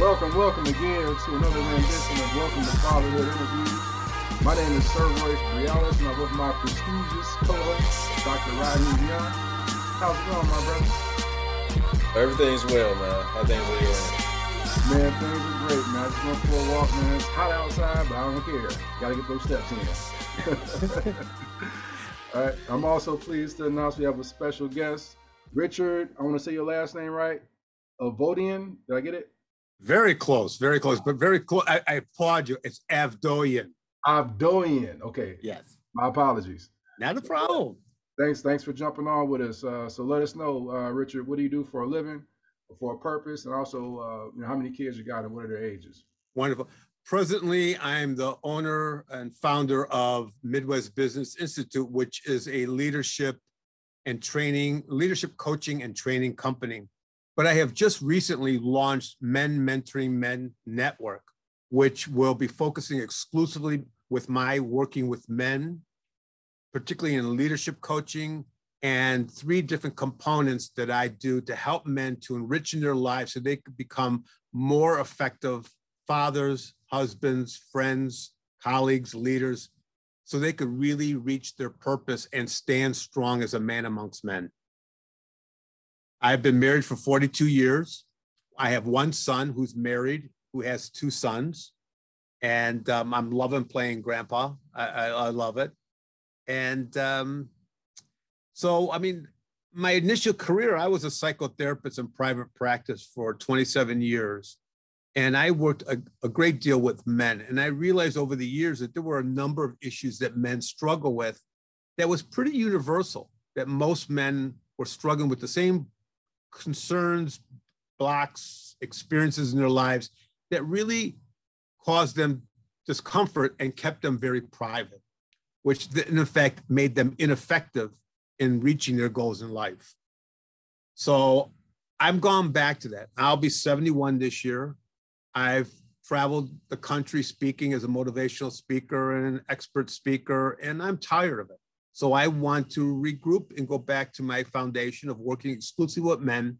Welcome, welcome again to another rendition of Welcome to Fatherhood Interviews. My name is Sir Royce Brialis, and I'm with my prestigious co-host, Dr. Rodney Young. How's it going, my brother? Everything's well, man. How things are going? Man, things are great, man. I just went for a walk, man. It's hot outside, but I don't care. Gotta get those steps in. All right. I'm also pleased to announce we have a special guest, Richard. I want to say your last name right. Avodian. Did I get it? Very close, very close, but very close. I, I applaud you. It's Avdoyan. Avdoyan. Okay. Yes. My apologies. Not a problem. Thanks. Thanks for jumping on with us. Uh, so let us know, uh, Richard. What do you do for a living, for a purpose, and also, uh, you know, how many kids you got and what are their ages? Wonderful. Presently, I'm the owner and founder of Midwest Business Institute, which is a leadership and training, leadership coaching and training company. But I have just recently launched Men Mentoring Men Network, which will be focusing exclusively with my working with men, particularly in leadership coaching, and three different components that I do to help men to enrich in their lives so they could become more effective fathers, husbands, friends, colleagues, leaders, so they could really reach their purpose and stand strong as a man amongst men. I've been married for 42 years. I have one son who's married, who has two sons, and um, I'm loving playing grandpa. I, I, I love it. And um, so, I mean, my initial career, I was a psychotherapist in private practice for 27 years and I worked a, a, great deal with men. And I realized over the years that there were a number of issues that men struggle with that was pretty universal, that most men were struggling with the same concerns, blocks, experiences in their lives that really caused them discomfort and kept them very private, which in effect made them ineffective in reaching their goals in life. So I've gone back to that. I'll be 71 this year. I've traveled the country speaking as a motivational speaker and an expert speaker, and I'm tired of it. So I want to regroup and go back to my foundation of working exclusively with men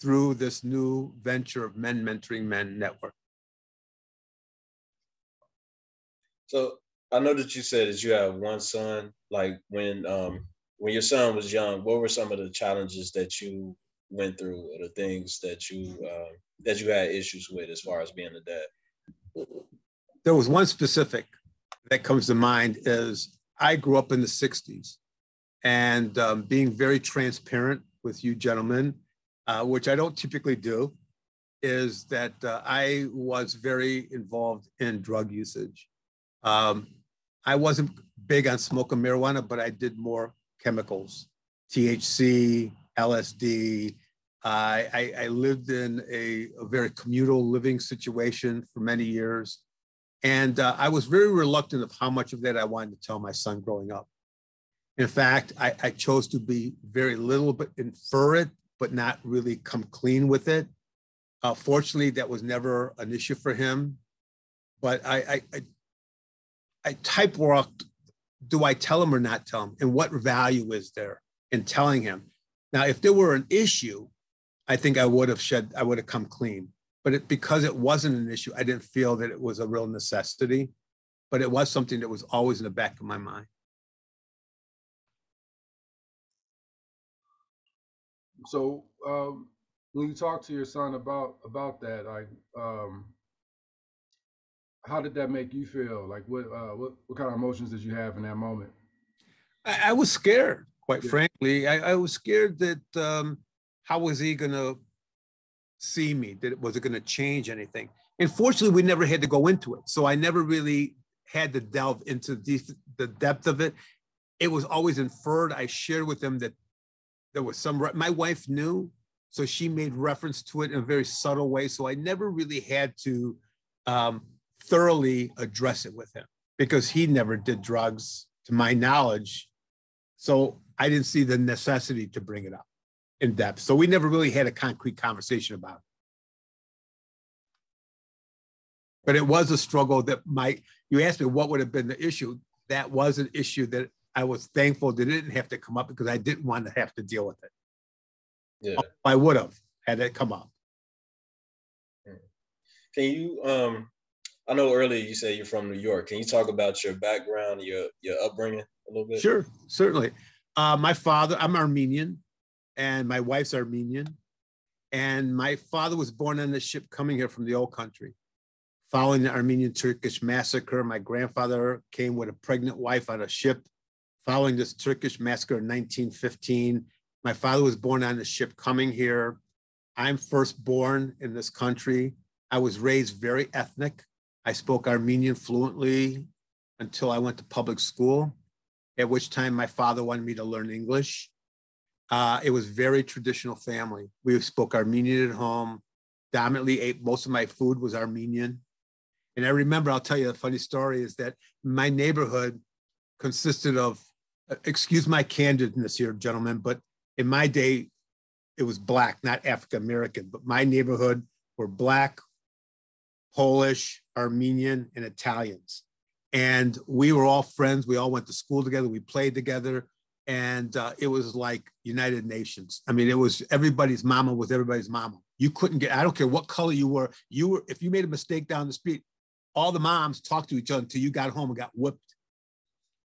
through this new venture of Men Mentoring Men Network. So I know that you said that you have one son. Like when um when your son was young, what were some of the challenges that you went through or the things that you uh, that you had issues with as far as being a dad? There was one specific that comes to mind is I grew up in the 60s and um, being very transparent with you gentlemen, uh, which I don't typically do, is that uh, I was very involved in drug usage. Um, I wasn't big on smoking marijuana, but I did more chemicals, THC, LSD. I, I, lived in a, a, very communal living situation for many years. And uh, I was very reluctant of how much of that I wanted to tell my son growing up. In fact, I, I chose to be very little but infer it, but not really come clean with it. Uh, fortunately, that was never an issue for him. But I, I, I, I type walked do I tell him or not tell him? And what value is there in telling him? Now, if there were an issue, I think I would have shed, I would have come clean. But it, because it wasn't an issue, I didn't feel that it was a real necessity. But it was something that was always in the back of my mind. So um, when you talk to your son about about that, like um, how did that make you feel? Like what uh, what what kind of emotions did you have in that moment? I, I was scared quite yeah. frankly. I, I, was scared that um, how was he going to see me? That was it going to change anything? And fortunately, we never had to go into it, so I never really had to delve into the, the depth of it. It was always inferred. I shared with him that there was some. My wife knew, so she made reference to it in a very subtle way. So I never really had to um, thoroughly address it with him because he never did drugs, to my knowledge. So I didn't see the necessity to bring it up in depth. So we never really had a concrete conversation about it. But it was a struggle that might, you asked me what would have been the issue. That was an issue that I was thankful that it didn't have to come up because I didn't want to have to deal with it. Yeah. I would have had it come up. can you um I know earlier you said you're from New York. Can you talk about your background, your your upbringing a little bit? Sure, certainly. Uh, my father, I'm Armenian, and my wife's Armenian. And my father was born on the ship coming here from the old country. Following the Armenian Turkish massacre, my grandfather came with a pregnant wife on a ship. Following this Turkish massacre in 1915, my father was born on the ship coming here. I'm first born in this country. I was raised very ethnic. I spoke Armenian fluently until I went to public school, at which time my father wanted me to learn English. Uh, it was very traditional family. We spoke Armenian at home. Dominantly ate most of my food was Armenian. And I remember, I'll tell you a funny story is that my neighborhood consisted of, uh, excuse my candidness here, gentlemen, but in my day, it was black, not African American, but my neighborhood were black, Polish, Armenian, and Italians. And we were all friends. We all went to school together. We played together. And uh, it was like United Nations. I mean, it was everybody's mama was everybody's mama. You couldn't get, I don't care what color you were. You were, if you made a mistake down the street, all the moms talked to each other until you got home and got whipped.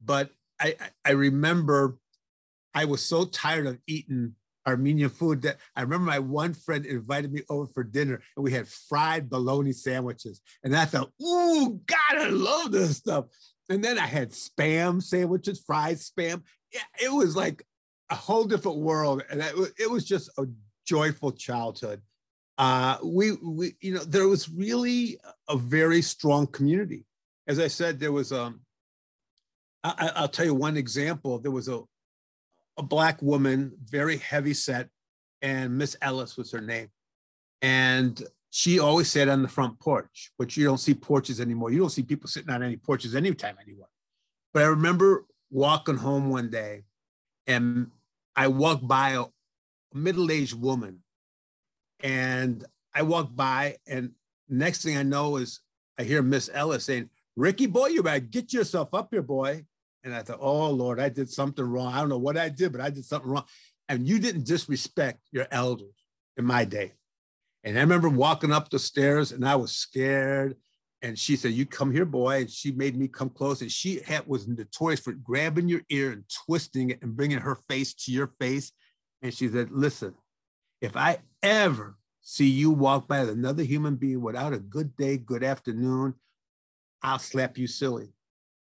But I, I remember I was so tired of eating Armenian food that I remember my one friend invited me over for dinner and we had fried bologna sandwiches. And I thought, ooh, God, I love this stuff. And then I had spam sandwiches, fried spam. It was like a whole different world. And it was just a joyful childhood. Uh, we, we, you know, there was really a very strong community. As I said, there was, um, I, I'll tell you one example. There was a, a black woman, very heavy set, and Miss Ellis was her name. And she always sat on the front porch, which you don't see porches anymore. You don't see people sitting on any porches anytime anymore. But I remember walking home one day and I walked by a middle-aged woman and I walked by and next thing I know is I hear Miss Ellis saying, Ricky boy, you better get yourself up here, boy. And I thought, oh Lord, I did something wrong. I don't know what I did, but I did something wrong. And you didn't disrespect your elders in my day. And I remember walking up the stairs and I was scared. And she said, You come here, boy. And she made me come close. And she had, was notorious for grabbing your ear and twisting it and bringing her face to your face. And she said, Listen, if I ever see you walk by another human being without a good day, good afternoon, I'll slap you silly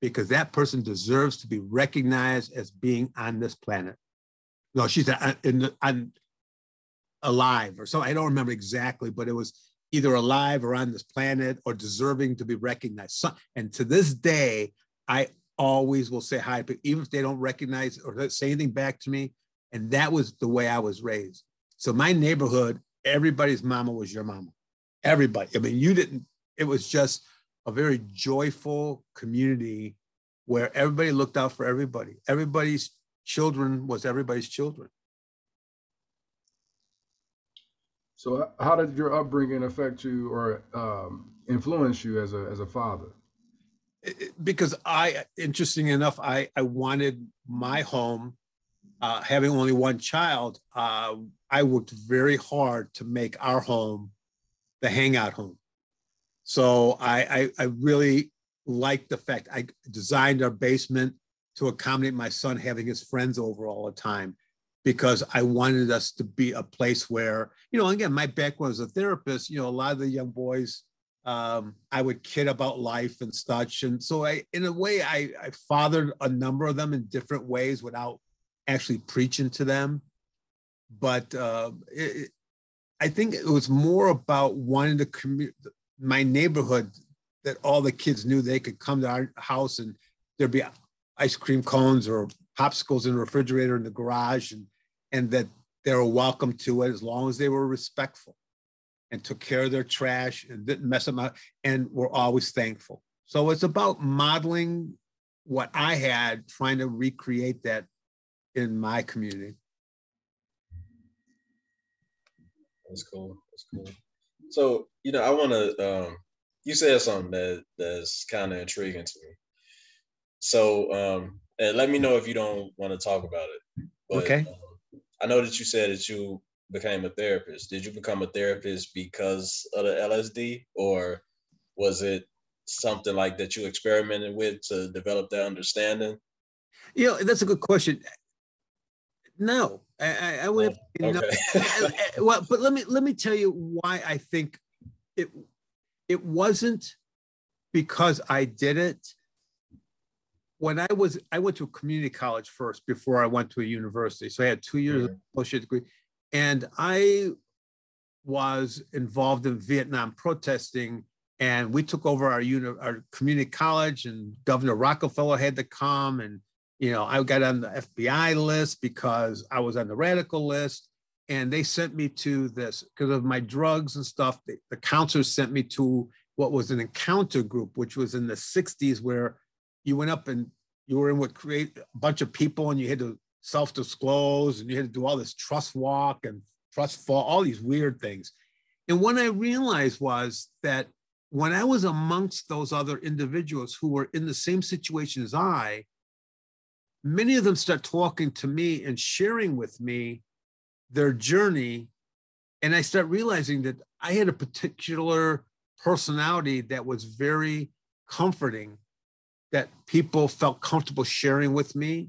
because that person deserves to be recognized as being on this planet. No, she said on alive or so. I don't remember exactly, but it was either alive or on this planet or deserving to be recognized. So, and to this day, I always will say hi, but even if they don't recognize or say anything back to me. And that was the way I was raised. So my neighborhood, everybody's mama was your mama. Everybody. I mean, you didn't, it was just a very joyful community where everybody looked out for everybody. Everybody's children was everybody's children. So, how did your upbringing affect you or um, influence you as a as a father? Because I, interesting enough, I I wanted my home. Uh, having only one child, uh, I worked very hard to make our home the hangout home. So I, I, I really liked the fact I designed our basement to accommodate my son having his friends over all the time because I wanted us to be a place where, you know, again, my background as a therapist, you know, a lot of the young boys, um, I would kid about life and such. And so I, in a way, I, I fathered a number of them in different ways without actually preaching to them. But uh, it, I think it was more about wanting to commu- my neighborhood that all the kids knew they could come to our house and there'd be ice cream cones or popsicles in the refrigerator in the garage and and that they were welcome to it as long as they were respectful and took care of their trash and didn't mess them up and were always thankful. So it's about modeling what I had, trying to recreate that in my community. That's cool. That's cool. So you know, I want to. Um, you said something that that's kind of intriguing to me. So, um, and let me know if you don't want to talk about it. But, okay. Um, I know that you said that you became a therapist? Did you become a therapist because of the LSD, or was it something like that you experimented with to develop that understanding? You know, that's a good question. No, I, I would. Oh, okay. No. well, but let me let me tell you why I think it it wasn't because I did it. When I was, I went to a community college first before I went to a university. So I had two years mm-hmm. of associate degree, and I was involved in Vietnam protesting. And we took over our uni- our community college, and Governor Rockefeller had to come, and you know I got on the FBI list because I was on the radical list, and they sent me to this because of my drugs and stuff. The, the counselors sent me to what was an encounter group, which was in the 60s, where you went up and you were in what create a bunch of people and you had to self-disclose and you had to do all this trust walk and trust fall, all these weird things. And what I realized was that when I was amongst those other individuals who were in the same situation as I, many of them start talking to me and sharing with me their journey. And I start realizing that I had a particular personality that was very comforting that people felt comfortable sharing with me.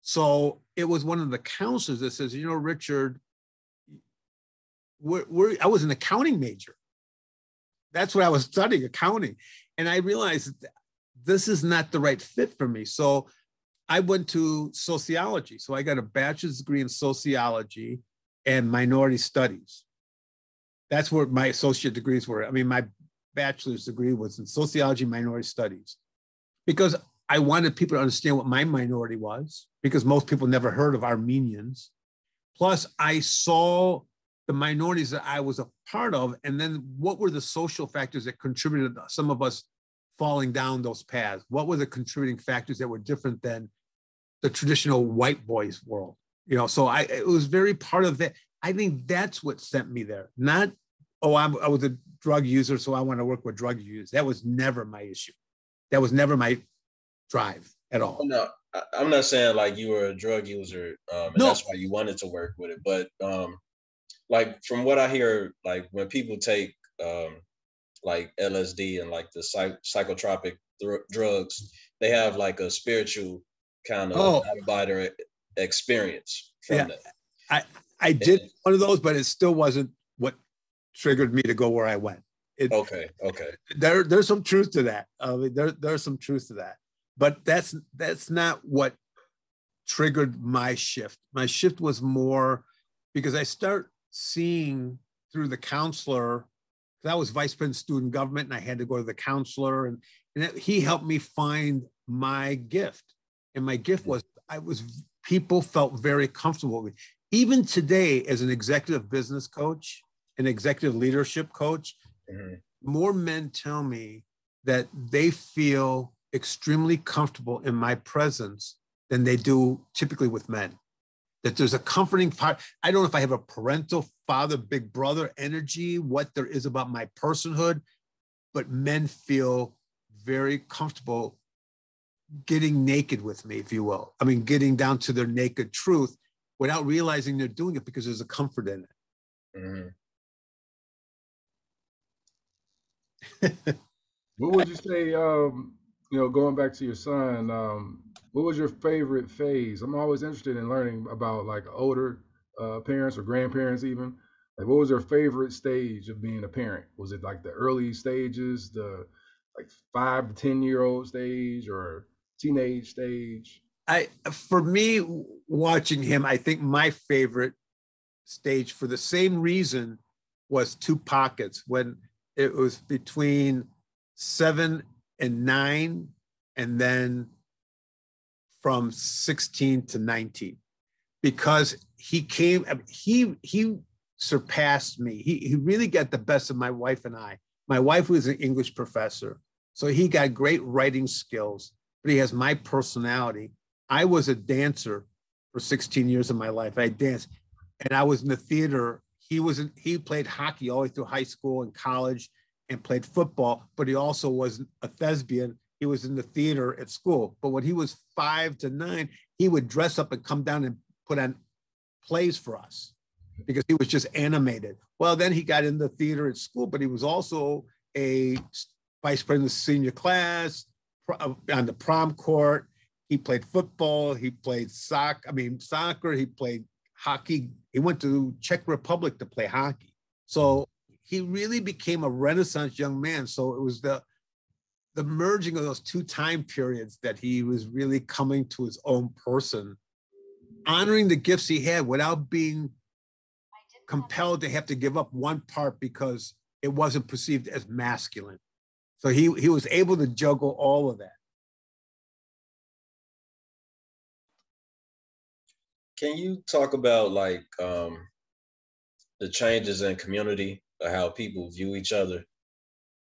So it was one of the counselors that says, you know, Richard, we're, we're, I was an accounting major. That's what I was studying, accounting. And I realized this is not the right fit for me. So I went to sociology. So I got a bachelor's degree in sociology and minority studies that's where my associate degrees were. I mean, my bachelor's degree was in sociology, minority studies, because I wanted people to understand what my minority was, because most people never heard of Armenians. Plus, I saw the minorities that I was a part of, and then what were the social factors that contributed some of us falling down those paths? What were the contributing factors that were different than the traditional white boys world? You know, so I it was very part of that. I think that's what sent me there, not oh, I'm, I was a drug user, so I want to work with drug users. That was never my issue. That was never my drive at all. No, I'm not saying like you were a drug user, um, and no. that's why you wanted to work with it. But um, like from what I hear, like when people take um, like LSD and like the psych- psychotropic th- drugs, they have like a spiritual kind of oh. of experience from yeah. that. I I did and, one of those, but it still wasn't what triggered me to go where I went. It, okay, okay. There, there's some truth to that. I mean, there, there's some truth to that, but that's that's not what triggered my shift. My shift was more because I start seeing through the counselor. That was vice president student government, and I had to go to the counselor, and, and he helped me find my gift. And my gift mm. was I was people felt very comfortable with me. Even today, as an executive business coach, an executive leadership coach, mm-hmm. more men tell me that they feel extremely comfortable in my presence than they do typically with men. That there's a comforting part. I don't know if I have a parental father, big brother energy, what there is about my personhood, but men feel very comfortable getting naked with me, if you will. I mean, getting down to their naked truth without realizing they're doing it because there's a comfort in it. Mm-hmm. what would you say? Um, you know, going back to your son, um, what was your favorite phase? I'm always interested in learning about like older uh, parents or grandparents, even. Like, what was their favorite stage of being a parent? Was it like the early stages, the like five to ten year old stage, or teenage stage? I, for me, watching him, I think my favorite stage, for the same reason, was two pockets when it was between seven and nine, and then from 16 to 19 because he came he he surpassed me. He, he really got the best of my wife and i. My wife was an english professor so he got great writing skills but he has my personality. I was a dancer for 16 years of my life. I danced and i was in the theater he was he played hockey all the way through high school and college and played football, but he also was a thespian. He was in the theater at school. But when he was five to nine, he would dress up and come down and put on plays for us. because he was just animated. Well, then he got in the theater at school, but he was also a vice president of senior class uh, on the prom court. He played football. He played soccer. I mean, soccer. He played hockey. He went to Czech Republic to play hockey. So he really became a Renaissance young man. So it was the the merging of those two time periods that he was really coming to his own person, honoring the gifts he had without being compelled to have to give up one part because it wasn't perceived as masculine. So he he was able to juggle all of that. Can you talk about like um, the changes in community or how people view each other?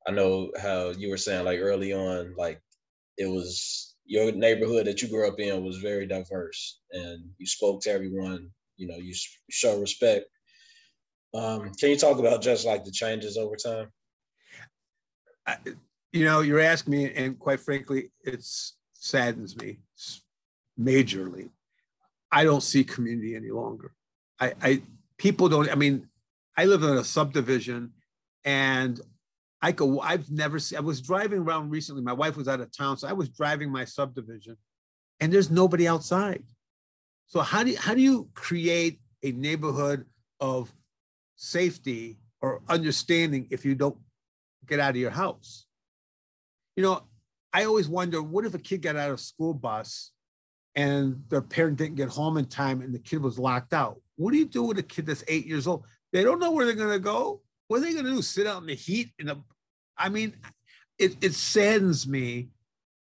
I know how you were saying like early on, like it was your neighborhood that you grew up in was very diverse, and you spoke to everyone. You know, you show respect. Um, can you talk about just like the changes over time? I, you know, you're asking me, and quite frankly, it saddens me majorly. I don't see community any longer. I, I people don't. I mean, I live in a subdivision, and I go, I've never seen, I was driving around recently. My wife was out of town. So I was driving my subdivision and there's nobody outside. So how do you, how do you create a neighborhood of safety or understanding if you don't get out of your house? You know, I always wonder, what if a kid got out of school bus and their parent didn't get home in time and the kid was locked out? What do you do with a kid that's eight years old? They don't know where they're going to go. What are they going to do? Sit out in the heat? In the, I mean, it, it saddens me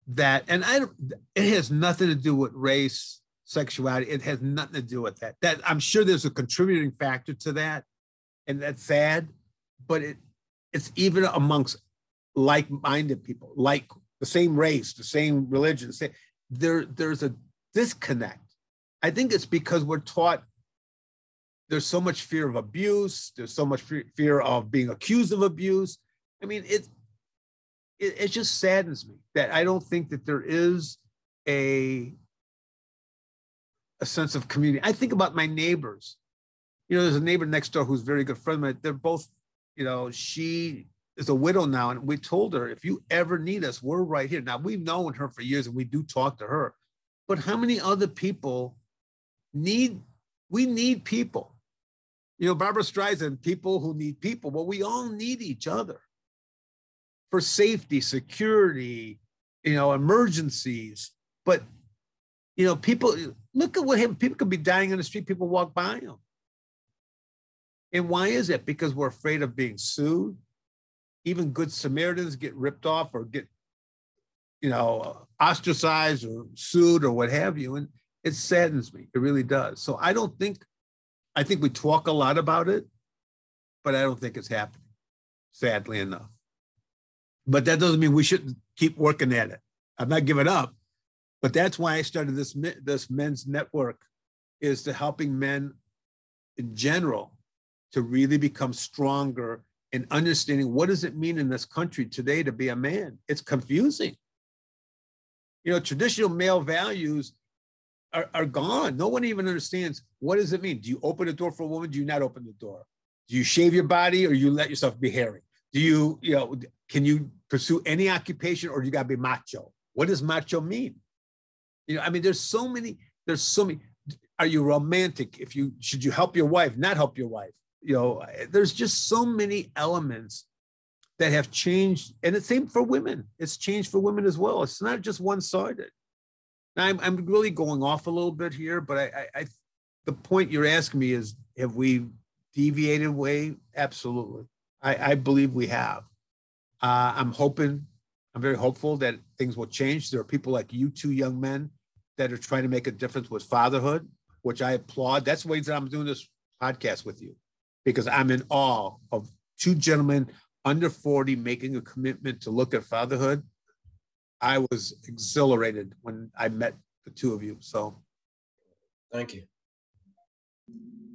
that, and I don't, it has nothing to do with race, sexuality. It has nothing to do with that. That I'm sure there's a contributing factor to that, and that's sad. But it, it's even amongst like-minded people, like the same race, the same religion. Same, there, there's a disconnect. I think it's because we're taught there's so much fear of abuse. There's so much fear of being accused of abuse. I mean, it, it, it just saddens me that I don't think that there is a a sense of community. I think about my neighbors. You know, there's a neighbor next door who's very good friend of mine. They're both, you know, she is a widow now, and we told her if you ever need us, we're right here. Now we've known her for years, and we do talk to her. But how many other people need? We need people. You know, Barbara Streisand, people who need people. Well, we all need each other for safety, security, you know, emergencies. But, you know, people look at what him, people could be dying on the street, people walk by them. And why is it? Because we're afraid of being sued. Even good Samaritans get ripped off or get, you know, ostracized or sued or what have you. And it saddens me. It really does. So I don't think I think we talk a lot about it, but I don't think it's happening, sadly enough. But that doesn't mean we shouldn't keep working at it. I'm not giving up, but that's why I started this this men's network, is to helping men in general to really become stronger in understanding what does it mean in this country today to be a man. It's confusing. You know, traditional male values are, are gone. No one even understands what does it mean. Do you open the door for a woman? Do you not open the door? Do you shave your body or you let yourself be hairy? Do you, you know, can you pursue any occupation or you got to be macho? What does macho mean? You know, I mean, there's so many, there's so many. Are you romantic? If you should you help your wife, not help your wife? You know, there's just so many elements that have changed. And it's same for women. It's changed for women as well. It's not just one-sided. Now, I'm, I'm really going off a little bit here, but I, I, I, the point you're asking me is, have we deviated away? Absolutely. I, I believe we have. Uh, I'm hoping, I'm very hopeful that things will change. There are people like you two young men that are trying to make a difference with fatherhood, which I applaud. That's the way that I'm doing this podcast with you, because I'm in awe of two gentlemen under 40 making a commitment to look at fatherhood I was exhilarated when I met the two of you. So thank you.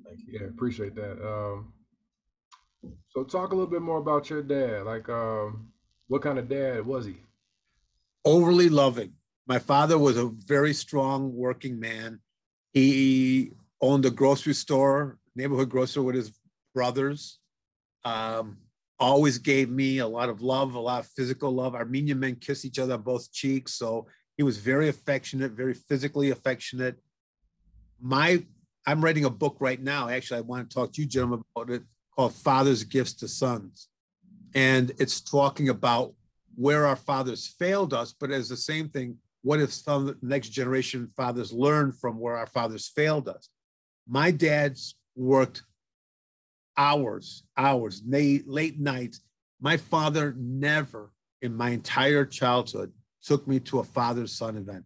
Thank you. Yeah, appreciate that. Um, so talk a little bit more about your dad. Like, um, what kind of dad was he? Overly loving. My father was a very strong working man. He owned a grocery store neighborhood grocer with his brothers. Um, always gave me a lot of love, a lot of physical love. Armenian men kiss each other on both cheeks. So he was very affectionate, very physically affectionate. My, I'm writing a book right now. Actually, I want to talk to you, gentlemen, about it called Father's Gifts to Sons. And it's talking about where our fathers failed us, but as the same thing, what if some next generation fathers learn from where our fathers failed us? My dad's worked hours, hours, late, late nights. My father never in my entire childhood took me to a father son event.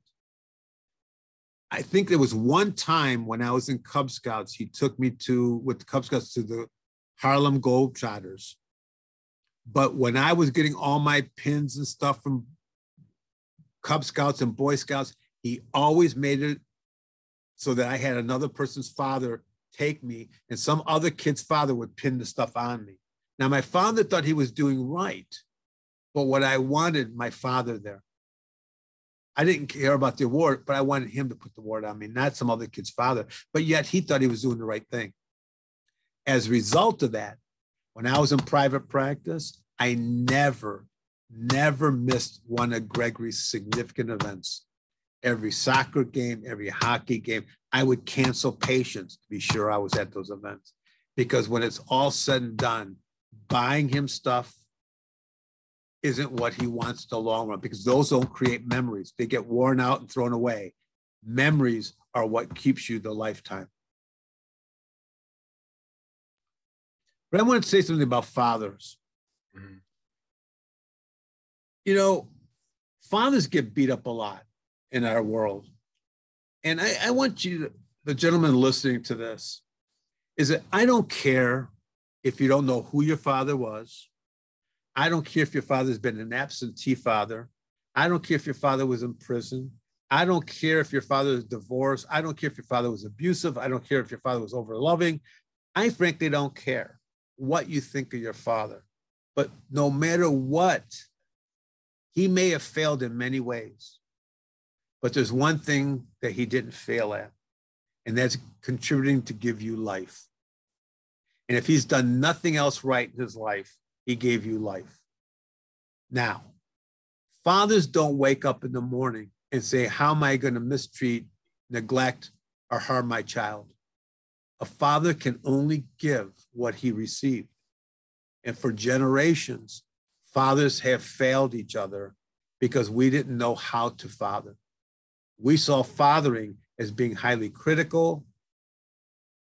I think there was one time when I was in Cub Scouts, he took me to, with the Cub Scouts, to the Harlem Globetrotters. But when I was getting all my pins and stuff from Cub Scouts and Boy Scouts, he always made it so that I had another person's father take me, and some other kid's father would pin the stuff on me. Now, my father thought he was doing right, but what I wanted my father there. I didn't care about the award, but I wanted him to put the award on me, not some other kid's father. But yet he thought he was doing the right thing. As a result of that, when I was in private practice, I never, never missed one of Gregory's significant events. Every soccer game, every hockey game, I would cancel patients to be sure I was at those events. Because when it's all said and done, buying him stuff isn't what he wants in the long run because those don't create memories. They get worn out and thrown away. Memories are what keeps you the lifetime. But I want to say something about fathers. Mm-hmm. You know, fathers get beat up a lot in our world. And I, I want you, the gentleman listening to this, is that I don't care if you don't know who your father was. I don't care if your father's been an absentee father. I don't care if your father was in prison. I don't care if your father is divorced. I don't care if your father was abusive. I don't care if your father was overloving. I frankly don't care what you think of your father. But no matter what, he may have failed in many ways. But there's one thing that he didn't fail at, and that's contributing to give you life. And if he's done nothing else right in his life, he gave you life. Now, fathers don't wake up in the morning and say, How am I going to mistreat, neglect, or harm my child? A father can only give what he received. And for generations, fathers have failed each other because we didn't know how to father we saw fathering as being highly critical,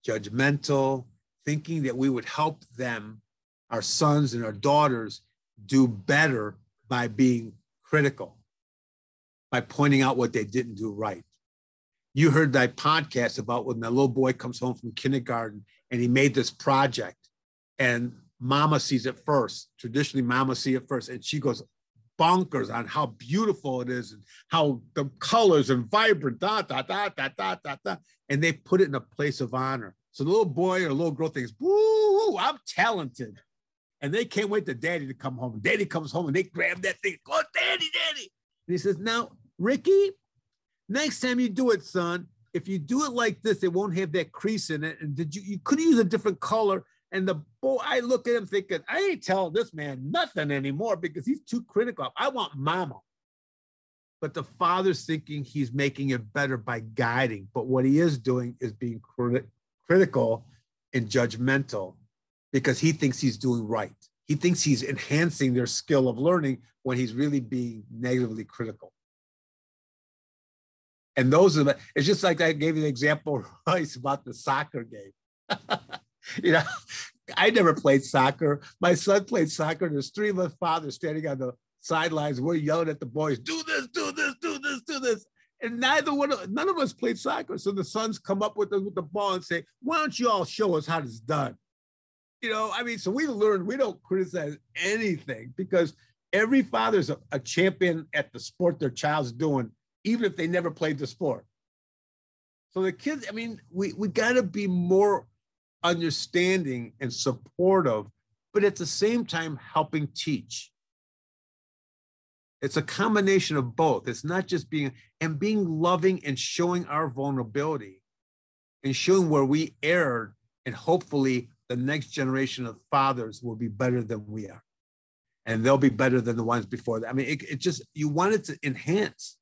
judgmental, thinking that we would help them, our sons and our daughters, do better by being critical, by pointing out what they didn't do right. You heard that podcast about when the little boy comes home from kindergarten and he made this project and mama sees it first. Traditionally, mama sees it first, and she goes, bonkers on how beautiful it is and how the colors and vibrant, da, da, da, da, da, da, da. And they put it in a place of honor. So the little boy or little girl thinks, woo, I'm talented. And they can't wait for daddy to come home. Daddy comes home and they grab that thing. Go, oh, daddy, daddy. And he says, now, Ricky, next time you do it, son, if you do it like this, it won't have that crease in it. And did you you could use a different color and the boy, I look at him thinking, I ain't telling this man nothing anymore because he's too critical. I want mama. But the father's thinking he's making it better by guiding. But what he is doing is being crit- critical and judgmental because he thinks he's doing right. He thinks he's enhancing their skill of learning when he's really being negatively critical. And those are the, it's just like I gave you the example, Royce, about the soccer game. you know, I never played soccer. My son played soccer. There's three of us fathers standing on the sidelines. We're yelling at the boys, do this, do this, do this, do this. And neither one of none of us played soccer. So the sons come up with the, with the ball and say, why don't you all show us how it's done? You know, I mean, so we learned we don't criticize anything because every father's a, a champion at the sport their child's doing, even if they never played the sport. So the kids, I mean, we, we got to be more understanding and supportive, but at the same time helping teach. It's a combination of both. It's not just being and being loving and showing our vulnerability and showing where we erred And hopefully, the next generation of fathers will be better than we are. And they'll be better than the ones before that. I mean, it, it just, you want it to enhance.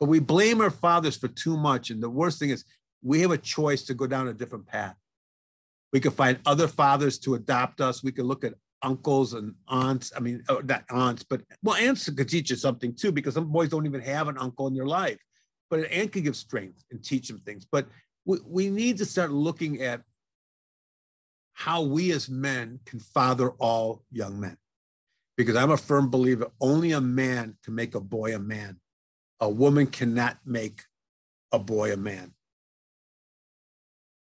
But we blame our fathers for too much. And the worst thing is, we have a choice to go down a different path. We could find other fathers to adopt us. We could look at uncles and aunts. I mean, not aunts, but well, aunts could teach you something too, because some boys don't even have an uncle in their life. But an aunt can give strength and teach them things. But we, we need to start looking at how we as men can father all young men. Because I'm a firm believer only a man can make a boy a man. A woman cannot make a boy a man.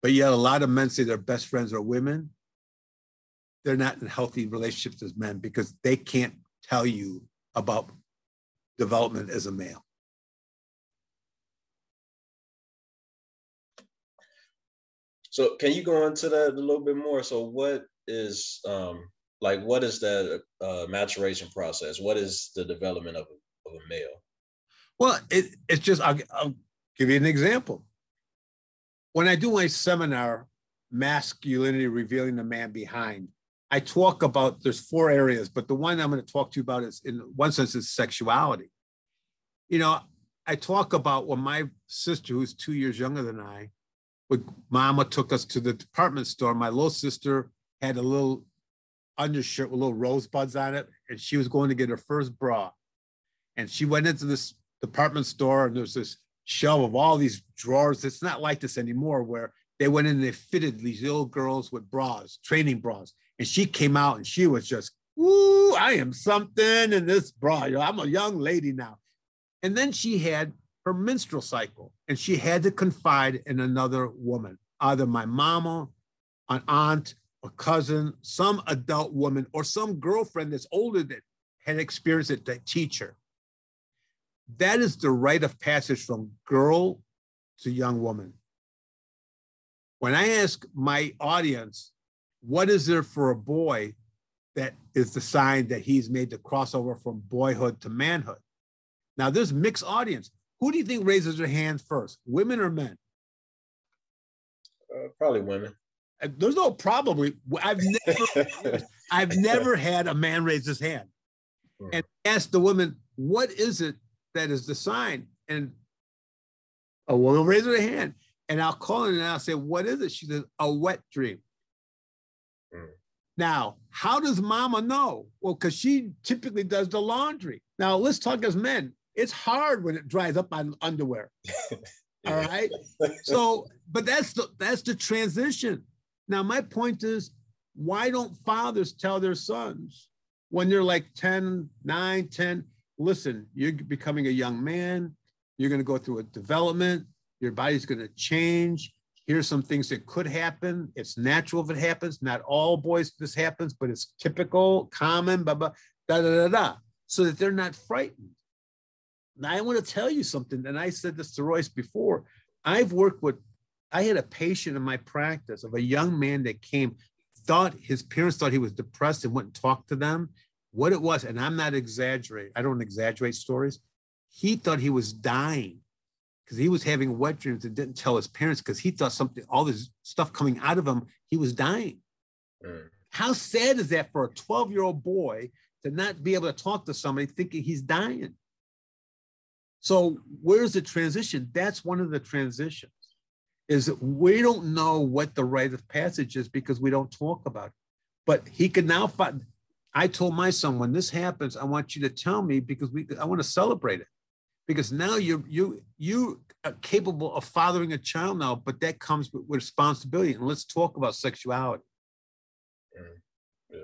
But yet, a lot of men say their best friends are women. They're not in healthy relationships as men because they can't tell you about development as a male. So, can you go into that a little bit more? So, what is um, like what is that uh, maturation process? What is the development of a, of a male? Well, it, it's just I'll, I'll give you an example when I do my seminar, Masculinity Revealing the Man Behind, I talk about there's four areas, but the one I'm going to talk to you about is in one sense is sexuality. You know, I talk about when my sister, who's two years younger than I, when mama took us to the department store, my little sister had a little undershirt with little rosebuds on it, and she was going to get her first bra. And she went into this department store, and there's this shelf of all these drawers. It's not like this anymore, where they went in and they fitted these little girls with bras, training bras. And she came out and she was just, ooh, I am something in this bra. I'm a young lady now. And then she had her menstrual cycle and she had to confide in another woman, either my mama, an aunt, a cousin, some adult woman, or some girlfriend that's older that had experienced it to teach her. That is the rite of passage from girl to young woman. When I ask my audience, what is there for a boy that is the sign that he's made the crossover from boyhood to manhood? Now, there's mixed audience. Who do you think raises their hand first, women or men? Uh, probably women. Uh, there's no probably. I've never, I've never had a man raise his hand hmm. and ask the woman, "What is it that is the sign. And a woman raises her hand, and I'll call her and I'll say, What is it? She says, A wet dream. Mm. Now, how does mama know? Well, because she typically does the laundry. Now, let's talk as men. It's hard when it dries up on underwear. All right. So, but that's the that's the transition. Now, my point is, why don't fathers tell their sons when they're like 10, 9, 10, listen, you're becoming a young man. You're going to go through a development. Your body's going to change. Here's some things that could happen. It's natural if it happens. Not all boys this happens, but it's typical, common, blah, blah, da, da, da, da, so that they're not frightened. Now, I want to tell you something, and I said this to Royce before. I've worked with, I had a patient in my practice of a young man that came, thought his parents thought he was depressed and wouldn't talk to them what it was, and I'm not exaggerating, I don't exaggerate stories. He thought he was dying because he was having wet dreams and didn't tell his parents because he thought something, all this stuff coming out of him, he was dying. Mm. How sad is that for a 12 year old boy to not be able to talk to somebody thinking he's dying? So, where's the transition? That's one of the transitions. Is we don't know what the rite of passage is because we don't talk about it. But he can now find I told my son, when this happens, I want you to tell me because we I want to celebrate it. Because now you you you are capable of fathering a child now, but that comes with, responsibility. And let's talk about sexuality. Yeah.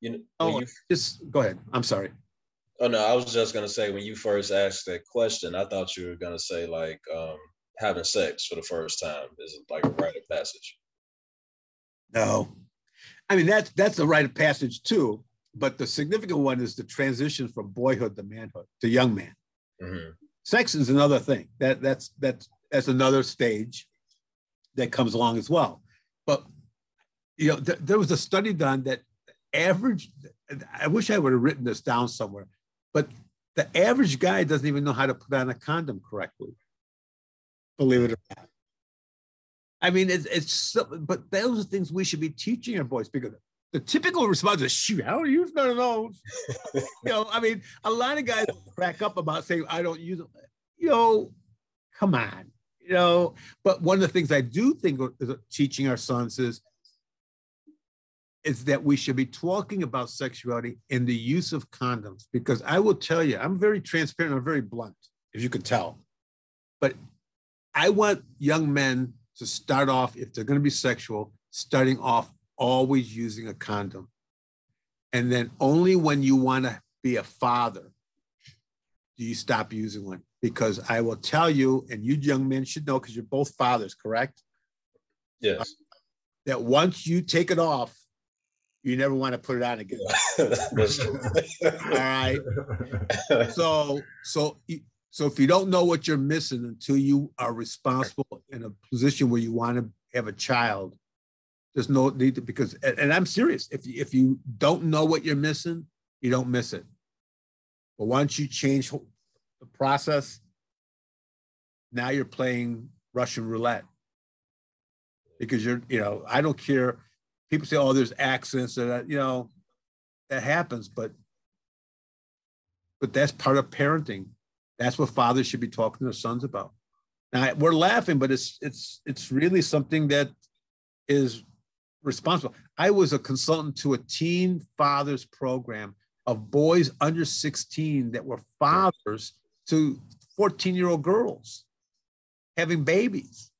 You know, oh, you, just go ahead. I'm sorry. Oh no, I was just gonna say when you first asked that question, I thought you were gonna say like um, having sex for the first time is like a rite of passage. No, I mean, that's that's a rite of passage too. But the significant one is the transition from boyhood to manhood to young man. Mm-hmm. Sex is another thing. That that's that's that's another stage that comes along as well. But you know, th- there was a study done that average. I wish I would have written this down somewhere, but the average guy doesn't even know how to put on a condom correctly. Believe it or not. I mean, it's, it's so, but those are things we should be teaching our boys because the typical response is, shoot, I don't use none of those. you know, I mean, a lot of guys crack up about saying, I don't use them. You know, come on, you know. But one of the things I do think is teaching our sons is, is that we should be talking about sexuality and the use of condoms. Because I will tell you, I'm very transparent, I'm very blunt, if you can tell. But I want young men to start off, if they're going to be sexual, starting off always using a condom. And then only when you want to be a father do you stop using one. Because I will tell you, and you young men should know, because you're both fathers, correct? Yes. Uh, that once you take it off, you never want to put it on again. All right. So, so so if you don't know what you're missing until you are responsible in a position where you want to have a child, there's no need to because and I'm serious. If you, if you don't know what you're missing, you don't miss it. But once you change the process, now you're playing Russian roulette. Because you're, you know, I don't care. People say, oh, there's accidents or that, you know, that happens, but but that's part of parenting. That's what fathers should be talking to their sons about. Now we're laughing, but it's it's it's really something that is responsible. I was a consultant to a teen fathers program of boys under 16 that were fathers to 14 year old girls having babies,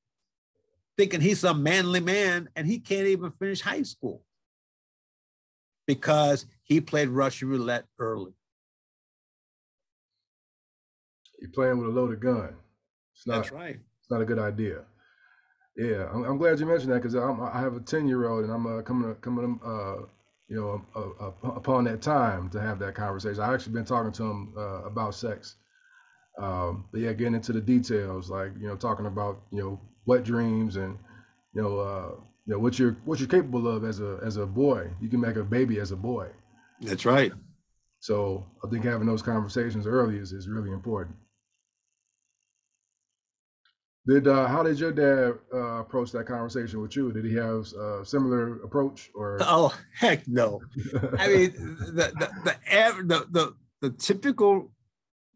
thinking he's a manly man and he can't even finish high school because he played Russian roulette early. You're playing with a loaded gun. It's not, That's right. It's not a good idea. Yeah, I'm, I'm glad you mentioned that because I have a 10 year old and I'm uh, coming coming uh, you know uh, upon that time to have that conversation. I actually been talking to him uh, about sex. Um, but yeah, getting into the details, like you know, talking about you know wet dreams and you know uh, you know what you're what you're capable of as a as a boy. You can make a baby as a boy. That's right. So I think having those conversations early is, is really important. Did uh, how did your dad uh, approach that conversation with you? Did he have a similar approach or? Oh heck no! I mean the the the, the the the typical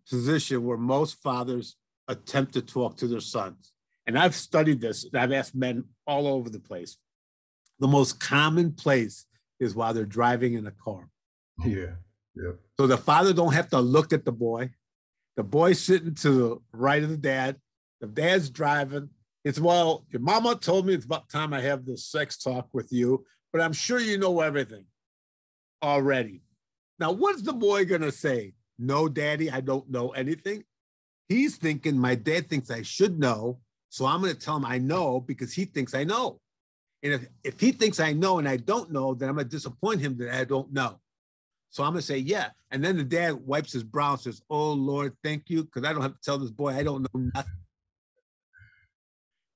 position where most fathers attempt to talk to their sons, and I've studied this. I've asked men all over the place. The most common place is while they're driving in a car. Yeah, yeah. So the father don't have to look at the boy. The boy sitting to the right of the dad the dad's driving. It's well, your mama told me it's about time I have this sex talk with you, but I'm sure you know everything already. Now, what's the boy gonna say? No, daddy, I don't know anything. He's thinking my dad thinks I should know, so I'm gonna tell him I know because he thinks I know. And if, if he thinks I know and I don't know, then I'm gonna disappoint him that I don't know. So I'm gonna say, yeah. And then the dad wipes his brow and says, Oh Lord, thank you, because I don't have to tell this boy I don't know nothing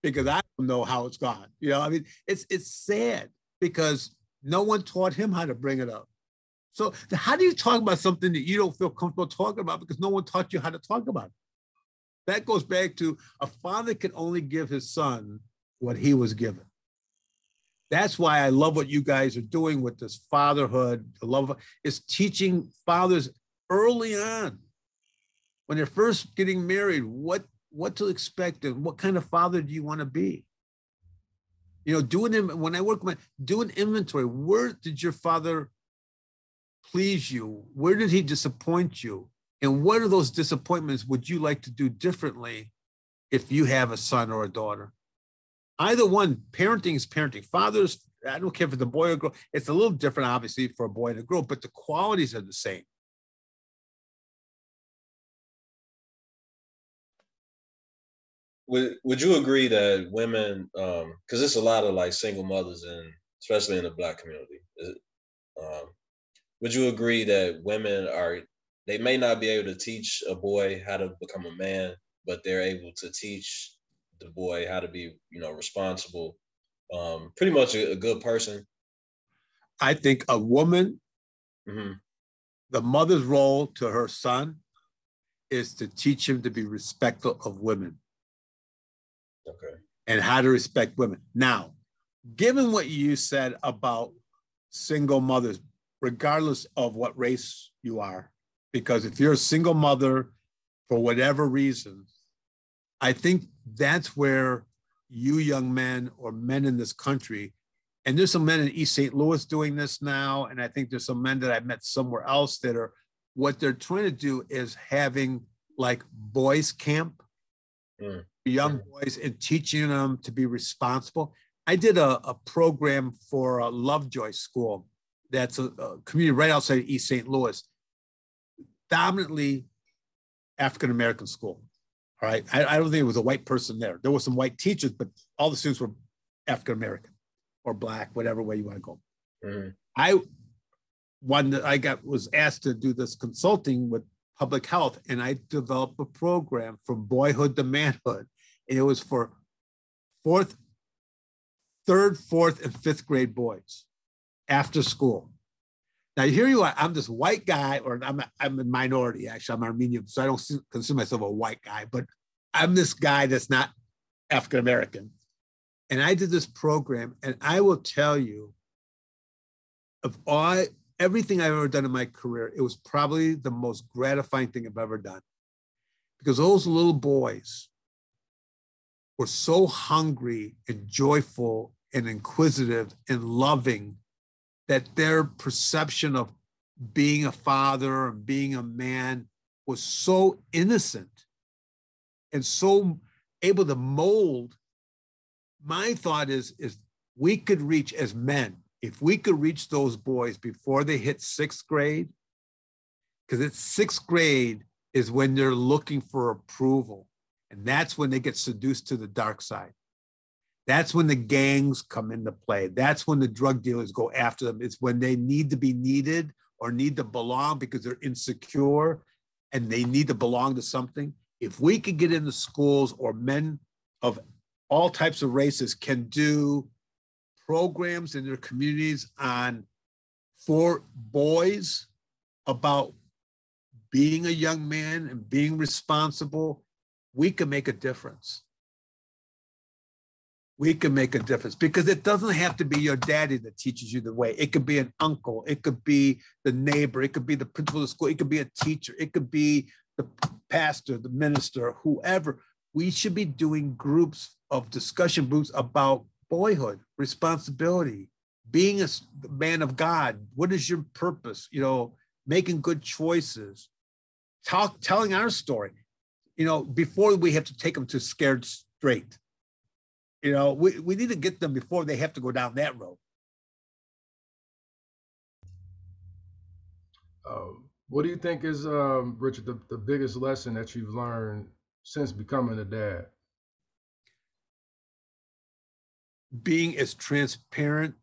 because I don't know how it's gone. You know, I mean, it's it's sad because no one taught him how to bring it up. So how do you talk about something that you don't feel comfortable talking about because no one taught you how to talk about it? That goes back to a father can only give his son what he was given. That's why I love what you guys are doing with this fatherhood. The love is teaching fathers early on when they're first getting married what what to expect and what kind of father do you want to be? You know, doing him when I work my do an inventory. Where did your father please you? Where did he disappoint you? And what are those disappointments would you like to do differently if you have a son or a daughter? Either one, parenting is parenting. Fathers, I don't care if it's a boy or girl, it's a little different, obviously, for a boy and a girl, but the qualities are the same. Would would you agree that women um because there's a lot of like single mothers and especially in the black community um, would you agree that women are they may not be able to teach a boy how to become a man but they're able to teach the boy how to be you know responsible um pretty much a, a good person i think a woman mm-hmm. the mother's role to her son is to teach him to be respectful of women Okay. and how to respect women. Now, given what you said about single mothers, regardless of what race you are, because if you're a single mother for whatever reason, I think that's where you young men or men in this country, and there's some men in East St. Louis doing this now, and I think there's some men that I met somewhere else that are what they're trying to do is having like boys camp, mm. Young boys, and teaching them to be responsible. I did a, a program for a Lovejoy School that's a, a community right outside of East St. Louis, dominantly African American school. All right. I, I, don't think it was a white person there. There were some white teachers, but all the students were African American or black, whatever way you want to go. Mm-hmm. I one that I got was asked to do this consulting with public health, and I developed a program from boyhood to manhood. And it was for fourth, third, fourth, and fifth grade boys after school. Now here you are. I'm this white guy, or I'm a, I'm a minority actually. I'm Armenian, so I don't consider myself a white guy, but I'm this guy that's not African American. And I did this program, and I will tell you, of all everything I've ever done in my career, it was probably the most gratifying thing I've ever done, because those little boys were so hungry and joyful and inquisitive and loving that their perception of being a father and being a man was so innocent and so able to mold. My thought is is we could reach as men if we could reach those boys before they hit sixth grade because it's sixth grade is when they're looking for approval and that's when they get seduced to the dark side that's when the gangs come into play. That's when the drug dealers go after them. It's when they need to be needed or need to belong because they're insecure and they need to belong to something. If we could get into schools or men of all types of races can do programs in their communities on for boys about being a young man and being responsible, we can make a difference we can make a difference because it doesn't have to be your daddy that teaches you the way. It could be an uncle, it could be the neighbor, it could be the principal of the school, it could be a teacher, it could be the pastor, the minister, whoever. We should be doing groups of discussion groups about boyhood, responsibility, being a man of God. What is your purpose? You know, making good choices, talk, telling our story. You know, before we have to take them to scared straight you know, we, we need to get them before they have to go down that road. Uh, what do you think is, um, Richard, the, the biggest lesson that you've learned since becoming a dad? Being as transparent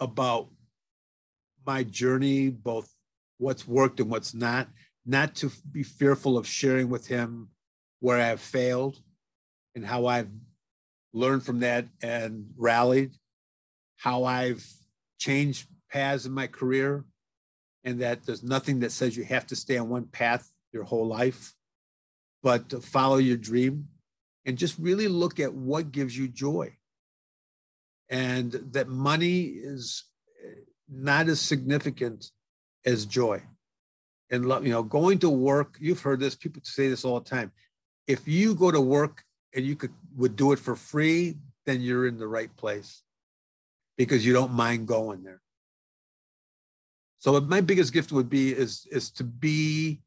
about my journey, both what's worked and what's not, not to be fearful of sharing with him where I've failed and how I've learned from that and rallied, how I've changed paths in my career, and that there's nothing that says you have to stay on one path your whole life, but to follow your dream and just really look at what gives you joy. And that money is eh, not as significant as joy. And you know, going to work, you've heard this, people say this all the time. If you go to work and you could would do it for free, then you're in the right place because you don't mind going there. So my biggest gift would be is is to be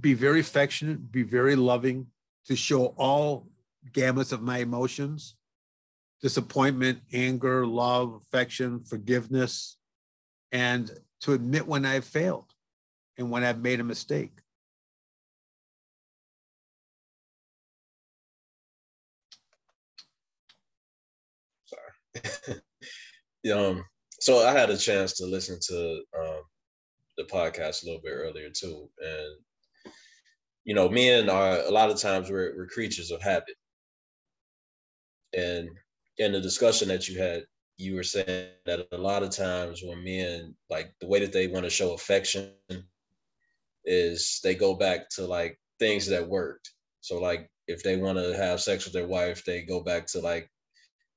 be very affectionate, be very loving, to show all gamuts of my emotions, disappointment, anger, love, affection, forgiveness, and to admit when I've failed and when I've made a mistake. um, so I had a chance to listen to um, the podcast a little bit earlier too, and you know, men are a lot of times we're, we're creatures of habit, and in the discussion that you had, you were saying that a lot of times when men like the way that they want to show affection is they go back to like things that worked. So like if they want to have sex with their wife, they go back to like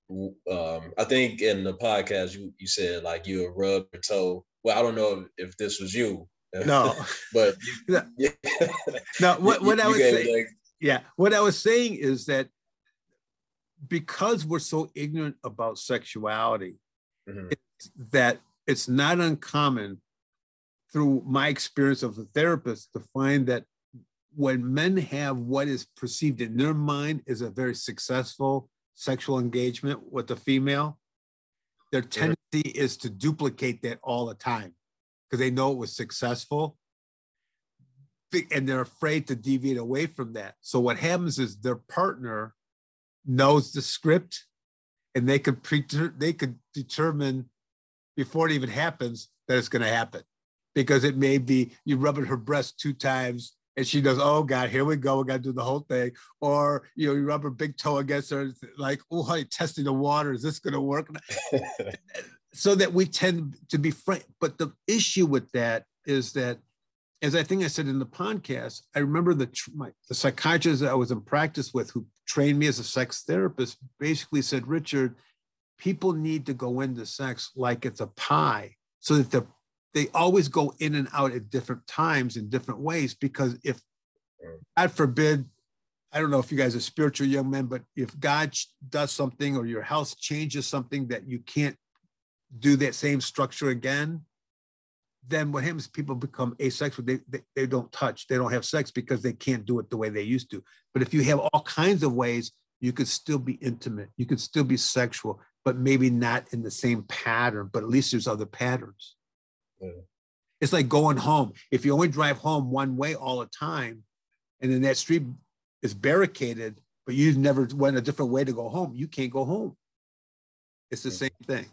um, I think in the podcast you you said like you a rub your toe. Well, I don't know if this was you. No, but no. Yeah. no. What what you, I was saying, like, yeah, what I was saying is that because we're so ignorant about sexuality, mm-hmm. it's, that it's not uncommon through my experience of a therapist to find that when men have what is perceived in their mind as a very successful sexual engagement with a female, their tendency is to duplicate that all the time because they know it was successful and they're afraid to deviate away from that. So what happens is their partner knows the script and they could pre- they could determine before it even happens that it's going to happen because it may be you rubbing her breast two times and she goes, "Oh God, here we go. We got to do the whole thing." Or you know, you rub her big toe against her, like, "Oh, honey, testing the water. Is this going to work?" so that we tend to be frank. But the issue with that is that, as I think I said in the podcast, I remember the my, the psychiatrist that I was in practice with, who trained me as a sex therapist, basically said, "Richard, people need to go into sex like it's a pie, so that the they always go in and out at different times in different ways because if mm. god forbid i don't know if you guys are spiritual young men but if god does something or your house changes something that you can't do that same structure again then what happens people become asexual. They, they, they don't touch. They don't have sex because they can't do it the way they used to. But if you have all kinds of ways you could still be intimate. You could still be sexual but maybe not in the same pattern but at least there's other patterns yeah. It's like going home. If you only drive home one way all the time, and then that street is barricaded, but you've never went a different way to go home, you can't go home. It's the same thing.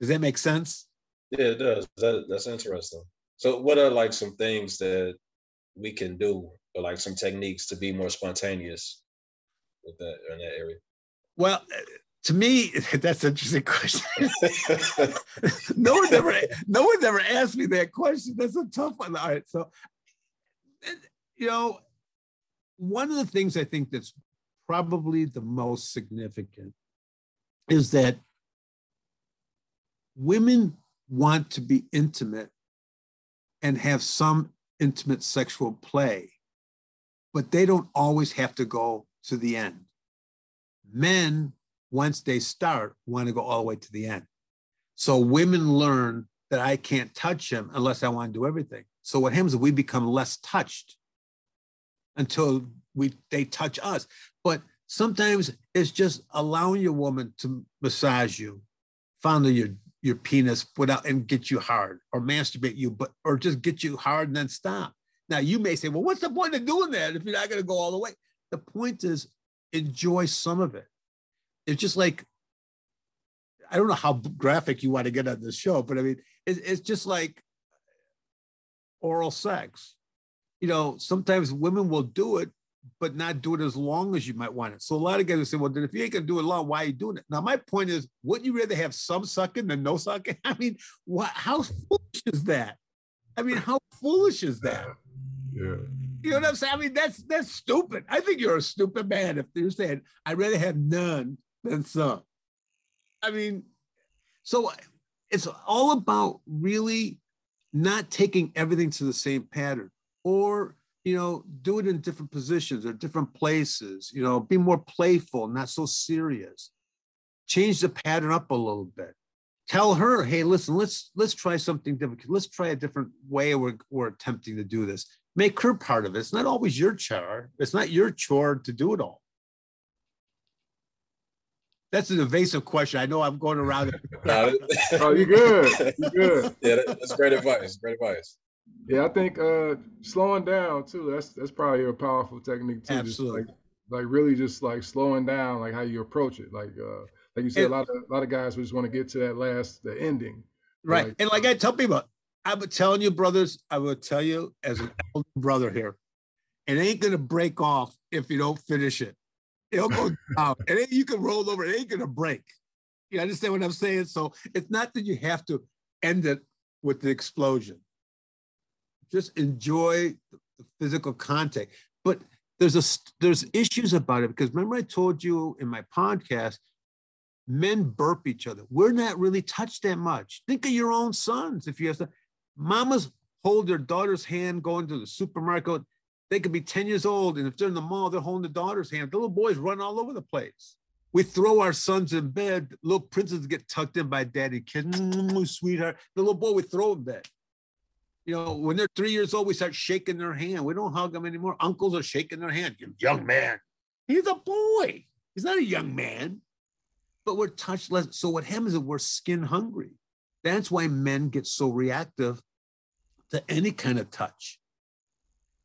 Does that make sense? Yeah, it does. That, that's interesting. So, what are like some things that we can do, or like some techniques to be more spontaneous with that in that area? Well, to me, that's an interesting question. no one ever, no one ever asked me that question. That's a tough one. All right, so you know, one of the things I think that's probably the most significant is that women want to be intimate and have some intimate sexual play, but they don't always have to go to the end. Men once they start, want to go all the way to the end. So women learn that I can't touch him unless I want to do everything. So what happens is we become less touched until we they touch us. But sometimes it's just allowing your woman to massage you, fondle your your penis without and get you hard or masturbate you, but or just get you hard and then stop. Now you may say, well, what's the point of doing that if you're not going to go all the way? The point is enjoy some of it it's just like I don't know how graphic you want to get on this show, but I mean, it's, it's just like oral sex. You know, sometimes women will do it, but not do it as long as you might want it. So a lot of guys will say, well, then if you ain't gonna do it long, why are you doing it? Now, my point is, wouldn't you rather have some sucking than no sucking? I mean, what, how foolish is that? I mean, how foolish is that? Yeah. You know what I'm saying? I mean, that's that's stupid. I think you're a stupid man if you're saying I'd rather have none than some. I mean, so it's all about really not taking everything to the same pattern or you know do it in different positions or different places you know be more playful not so serious. Change the pattern up a little bit. Tell her hey listen let's let's try something different. Let's try a different way we're, we're attempting to do this. Make her part of it. It's not always your chore it's not your chore to do it all that's an evasive question. I know I'm going around. It. Oh, you good. You good. Yeah, that's great advice. Great advice. Yeah, I think uh, slowing down too. That's that's probably a powerful technique too. Absolutely. Like, like, really just like slowing down, like how you approach it. Like uh, like you said, and, a lot of a lot of guys just want to get to that last the ending. Right. Like, and like I tell people, I'm telling you, brothers, I will tell you as an elder brother here, it ain't gonna break off if you don't finish it it'll go down. And then you can roll over. It ain't gonna break. You understand what I'm saying? So it's not that you have to end it with the explosion. Just enjoy the physical contact. But there's a there's issues about it because remember I told you in my podcast, men burp each other. We're not really touched that much. Think of your own sons. If you have to, mamas hold their daughter's hand going to the supermarket. They could be 10 years old, and if they're in the mall, they're holding the daughter's hand. The little boys run all over the place. We throw our sons in bed. Little princes get tucked in by daddy kid, sweetheart. The little boy we throw in bed. You know, when they're three years old, we start shaking their hand. We don't hug them anymore. Uncles are shaking their hand. You young man. He's a boy. He's not a young man. But we're touched less. So what happens is we're skin hungry. That's why men get so reactive to any kind of touch.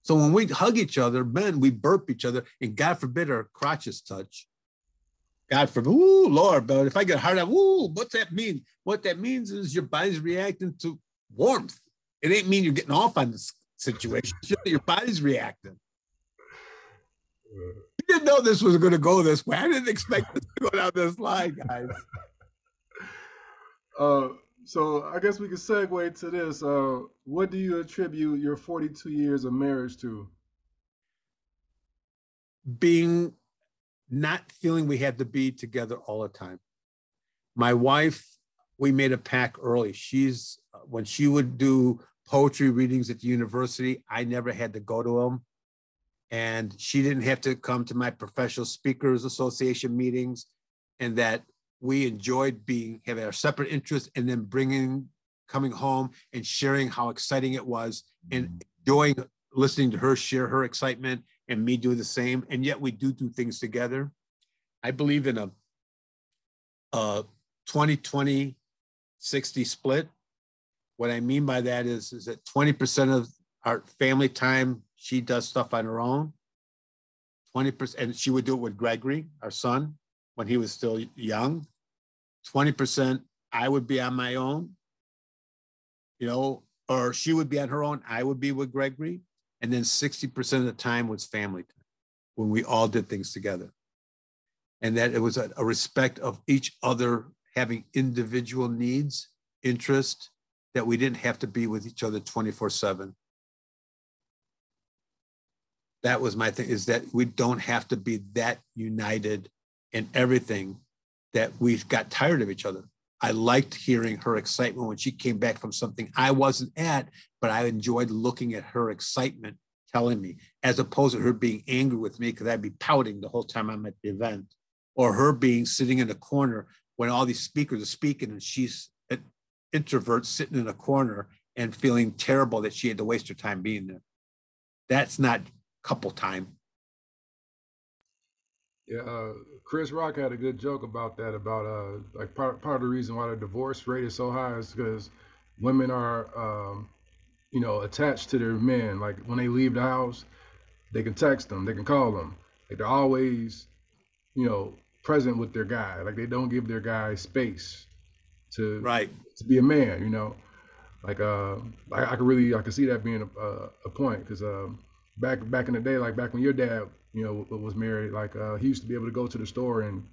So when we hug each other, men, we burp each other, and God forbid our crotches touch. God forbid, ooh, Lord, but if I get hard up, ooh, what's that mean? What that means is your body's reacting to warmth. It ain't mean you're getting off on this situation. Your body's reacting. You didn't know this was going to go this way. I didn't expect this to go down this line, guys. Uh, so I guess we can segue to this. Uh, what do you attribute your 42 years of marriage to? Being not feeling we had to be together all the time. My wife, we made a pact early. She's when she would do poetry readings at the university, I never had to go to them. And she didn't have to come to my professional speakers association meetings and that we enjoyed being having our separate interests and then bringing coming home and sharing how exciting it was and mm. enjoying listening to her share her excitement and me do the same. And yet we do do things together. I believe in a, a 20 60 split. What i mean by that is is that 20% of our family time she does stuff on her own. 20% and she would do it with gregory our son when he was still young. 20% I would be on my own, you know, or she would be on her own. I would be with Gregory. And then 60% of the time was family time when we all did things together. And that it was a, a respect of each other having individual needs, interest, that we didn't have to be with each other 24 7 that was my thing is that we don't have to be that united and everything that we got tired of each other. I liked hearing her excitement when she came back from something I wasn't at, but I enjoyed looking at her excitement telling me, as opposed to her being angry with me because I'd be pouting the whole time I'm at the event, or her being sitting in a corner when all these speakers are speaking and she's an introvert sitting in a corner and feeling terrible that she had to waste her time being there. That's not couple time. Yeah, uh, Chris Rock had a good joke about that. About uh, like part part of the reason why the divorce rate is so high is because women are, um, you know, attached to their men. Like when they leave the house, they can text them, they can call them. Like they're always, you know, present with their guy. Like they don't give their guy space to right to be a man. You know, like uh, I, I could really I could see that being a, a, a point because um, back back in the day, like back when your dad you know, was married, like uh, he used to be able to go to the store and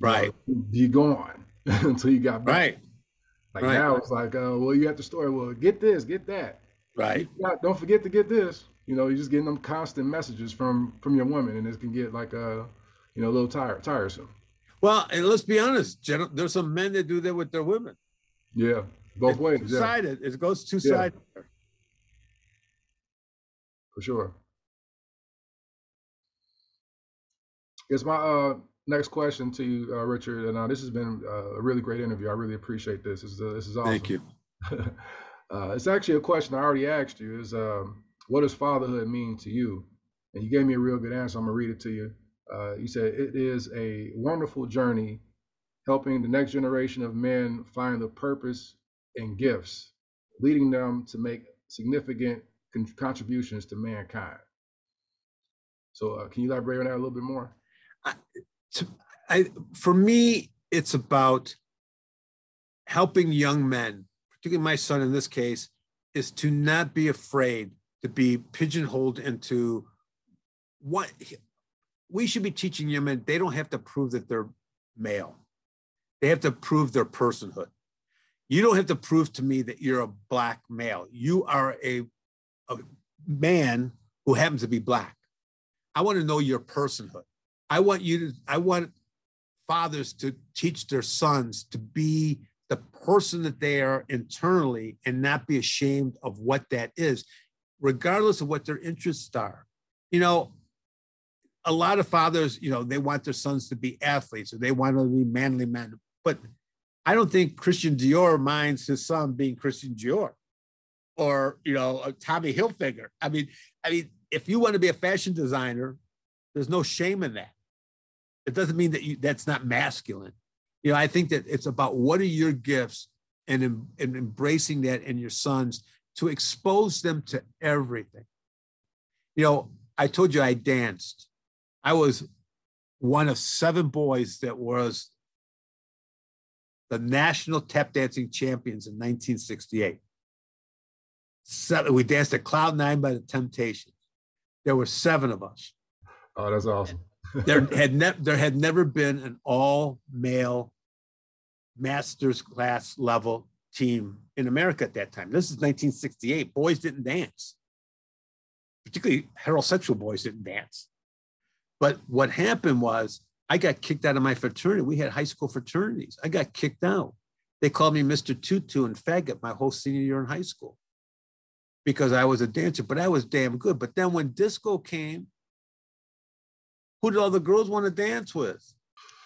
right know, be gone until you got back. Right. Like right. now it's like, uh, well, you at the store, well, get this, get that. Right. Got, don't forget to get this. You know, you're just getting them constant messages from from your woman, and it can get like uh, you know, a little tired, tiresome. Well, and let's be honest, there's some men that do that with their women. Yeah, both it's ways. Two-sided. Yeah. It goes two sided. Yeah. For sure. It's my uh, next question to you, uh, Richard, and uh, this has been uh, a really great interview. I really appreciate this. This is, uh, this is awesome. Thank you. Uh, it's actually a question I already asked you. Is um, what does fatherhood mean to you? And you gave me a real good answer. I'm gonna read it to you. you said it is a wonderful journey, helping the next generation of men find the purpose and gifts, leading them to make significant contributions to mankind. So, uh, can you elaborate on that a little bit more? to, I, for me, it's about helping young men, particularly my son in this case, is to not be afraid to be pigeonholed into what we should be teaching young men. They don't have to prove that they're male. They have to prove their personhood. You don't have to prove to me that you're a black male. You are a, a man who happens to be black. I want to know your personhood. I want you to, I want fathers to teach their sons to be the person that they are internally and not be ashamed of what that is, regardless of what their interests are. You know, a lot of fathers, you know, they want their sons to be athletes or they want them to be manly men. But I don't think Christian Dior minds his son being Christian Dior or, you know, Tommy Hilfiger. I mean, I mean, if you want to be a fashion designer, there's no shame in that. It doesn't mean that you, that's not masculine. You know, I think that it's about what are your gifts and, and embracing that in your sons to expose them to everything. You know, I told you I danced. I was one of seven boys that was the national tap dancing champions in 1968. Seven, we danced at Cloud Nine by the Temptations. There were seven of us. Oh, that's awesome. there had ne- there had never been an all male master's class level team in America at that time. This is 1968. Boys didn't dance, particularly heterosexual boys didn't dance. But what happened was I got kicked out of my fraternity. We had high school fraternities. I got kicked out. They called me Mr. Tutu and faggot my whole senior year in high school because I was a dancer, but I was damn good. But then when disco came, who did all the girls want to dance with?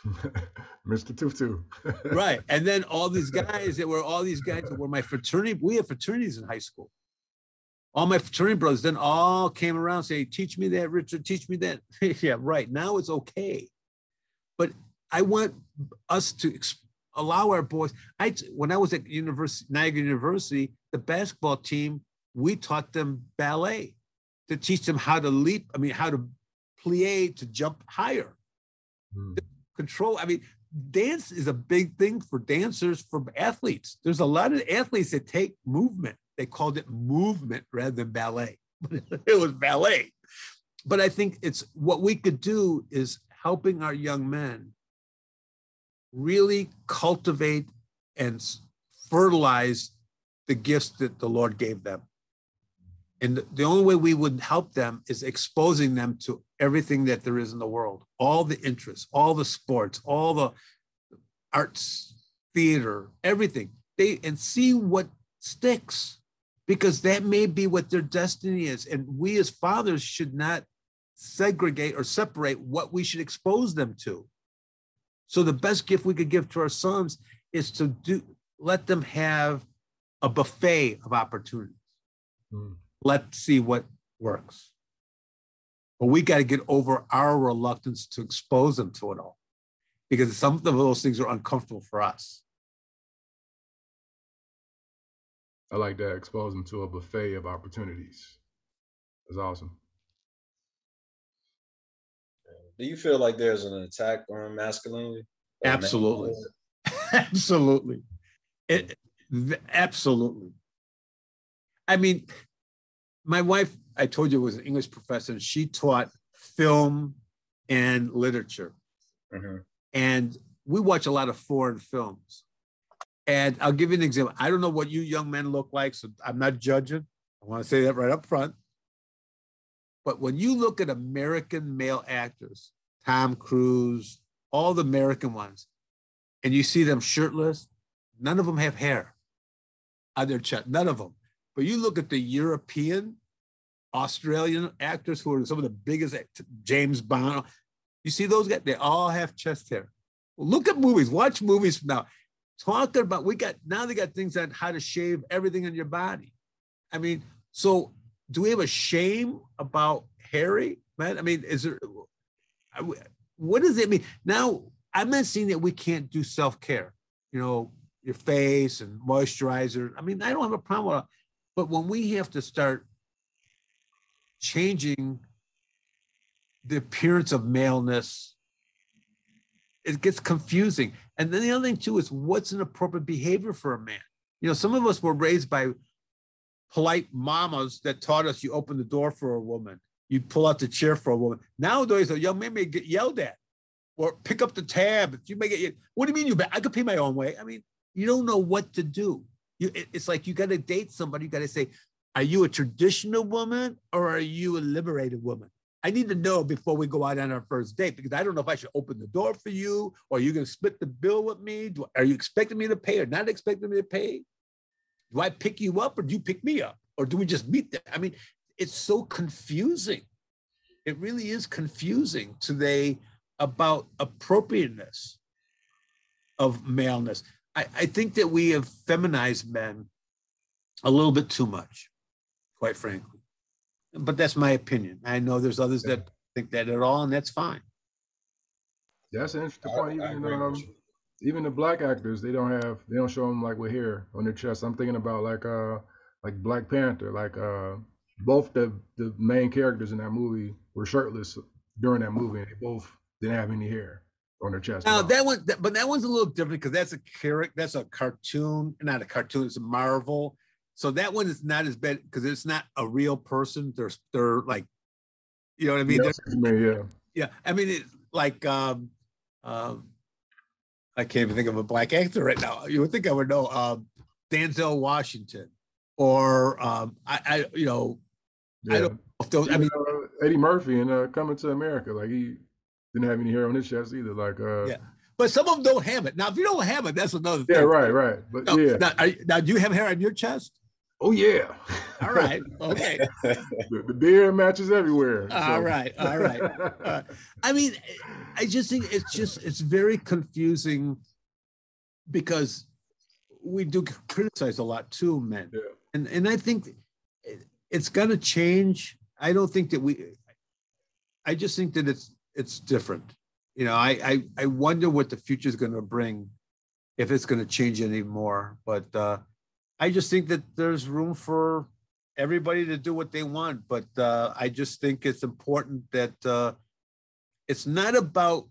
Mr. Tutu. right. And then all these guys that were all these guys that were my fraternity. We had fraternities in high school. All my fraternity brothers then all came around saying, teach me that, Richard, teach me that. yeah, right. Now it's okay. But I want us to allow our boys. I when I was at University Niagara University, the basketball team, we taught them ballet to teach them how to leap. I mean, how to plie to jump higher. Hmm. Control. I mean, dance is a big thing for dancers, for athletes. There's a lot of athletes that take movement. They called it movement rather than ballet, but it was ballet. But I think it's what we could do is helping our young men really cultivate and fertilize the gifts that the Lord gave them. And the only way we would help them is exposing them to everything that there is in the world, all the interests, all the sports, all the arts, theater, everything. They and see what sticks because that may be what their destiny is. And we as fathers should not segregate or separate what we should expose them to. So the best gift we could give to our sons is to do let them have a buffet of opportunities. Mm let's see what works. But we got to get over our reluctance to expose them to it all because some of those things are uncomfortable for us. I like that. Expose them to a buffet of opportunities. That's awesome. Do you feel like there's an attack on masculinity? Absolutely. absolutely. It, absolutely. I mean, my wife, I told you, was an English professor, and she taught film and literature. Mm-hmm. And we watch a lot of foreign films. And I'll give you an example. I don't know what you young men look like, so I'm not judging. I want to say that right up front. But when you look at American male actors, Tom Cruise, all the American ones, and you see them shirtless, none of them have hair on their chest. None of them. But you look at the European, Australian actors who are some of the biggest, James Bond, you see those guys, they all have chest hair. Look at movies, watch movies now. Talking about, we got, now they got things on how to shave everything in your body. I mean, so do we have a shame about hairy, man? I mean, is there, what does it mean? Now, I'm not saying that we can't do self care, you know, your face and moisturizer. I mean, I don't have a problem with but when we have to start changing the appearance of maleness, it gets confusing. And then the other thing too is what's an appropriate behavior for a man? You know, some of us were raised by polite mamas that taught us you open the door for a woman, you pull out the chair for a woman. Nowadays, a young man may get yelled at or pick up the tab. If You may get, what do you mean you? Bet? I could pay my own way. I mean, you don't know what to do. You, it's like you got to date somebody. You got to say, are you a traditional woman or are you a liberated woman? I need to know before we go out on our first date because I don't know if I should open the door for you or are you going to split the bill with me? Do, are you expecting me to pay or not expecting me to pay? Do I pick you up or do you pick me up? Or do we just meet there? I mean, it's so confusing. It really is confusing today about appropriateness of maleness. I, I think that we have feminized men a little bit too much, quite frankly but that's my opinion. I know there's others that think that at all, and that's fine. That's an interesting point. Even um, even the black actors, they don't have they don't show them like with hair on their chest. I'm thinking about like uh like Black Panther, like uh both the the main characters in that movie were shirtless during that movie, and they both didn't have any hair on their chest. Now that one, but that one's a little different because that's a character, that's a cartoon, not a cartoon, it's a Marvel. So that one is not as bad because it's not a real person. They're they're like, you know what I mean? Yeah, yeah. yeah. I mean, it's like um, um, I can't even think of a black actor right now. You would think I would know um, Denzel Washington or um, I, I you know, yeah. I don't know if those. I mean, uh, Eddie Murphy and uh, Coming to America, like he didn't have any hair on his chest either. Like, uh, yeah. But some of them don't have it. Now, if you don't have it, that's another thing. Yeah, right, right. But now, yeah. Now, you, now, do you have hair on your chest? Oh yeah. All right. Okay. the, the beard matches everywhere. So. All right. All right. Uh, I mean, I just think it's just it's very confusing because we do criticize a lot too, men. Yeah. And and I think it's gonna change. I don't think that we. I just think that it's it's different. You know, I I, I wonder what the future is going to bring, if it's going to change anymore. But uh, I just think that there's room for everybody to do what they want, but uh, I just think it's important that uh, it's not about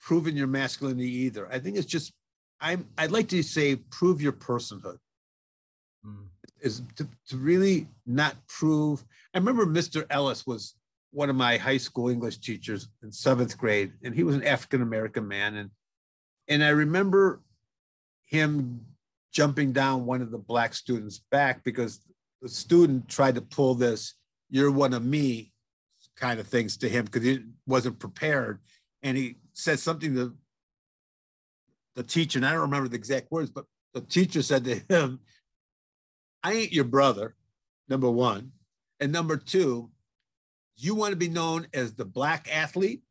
proving your masculinity either. I think it's just I'm I'd like to say prove your personhood. Mm. Is to, to really not prove. I remember Mr. Ellis was one of my high school English teachers in seventh grade, and he was an African American man, and and I remember him jumping down one of the black students' back because the student tried to pull this "you're one of me" kind of things to him because he wasn't prepared, and he said something to the teacher, and I don't remember the exact words, but the teacher said to him, "I ain't your brother." Number one, and number two, you want to be known as the black athlete,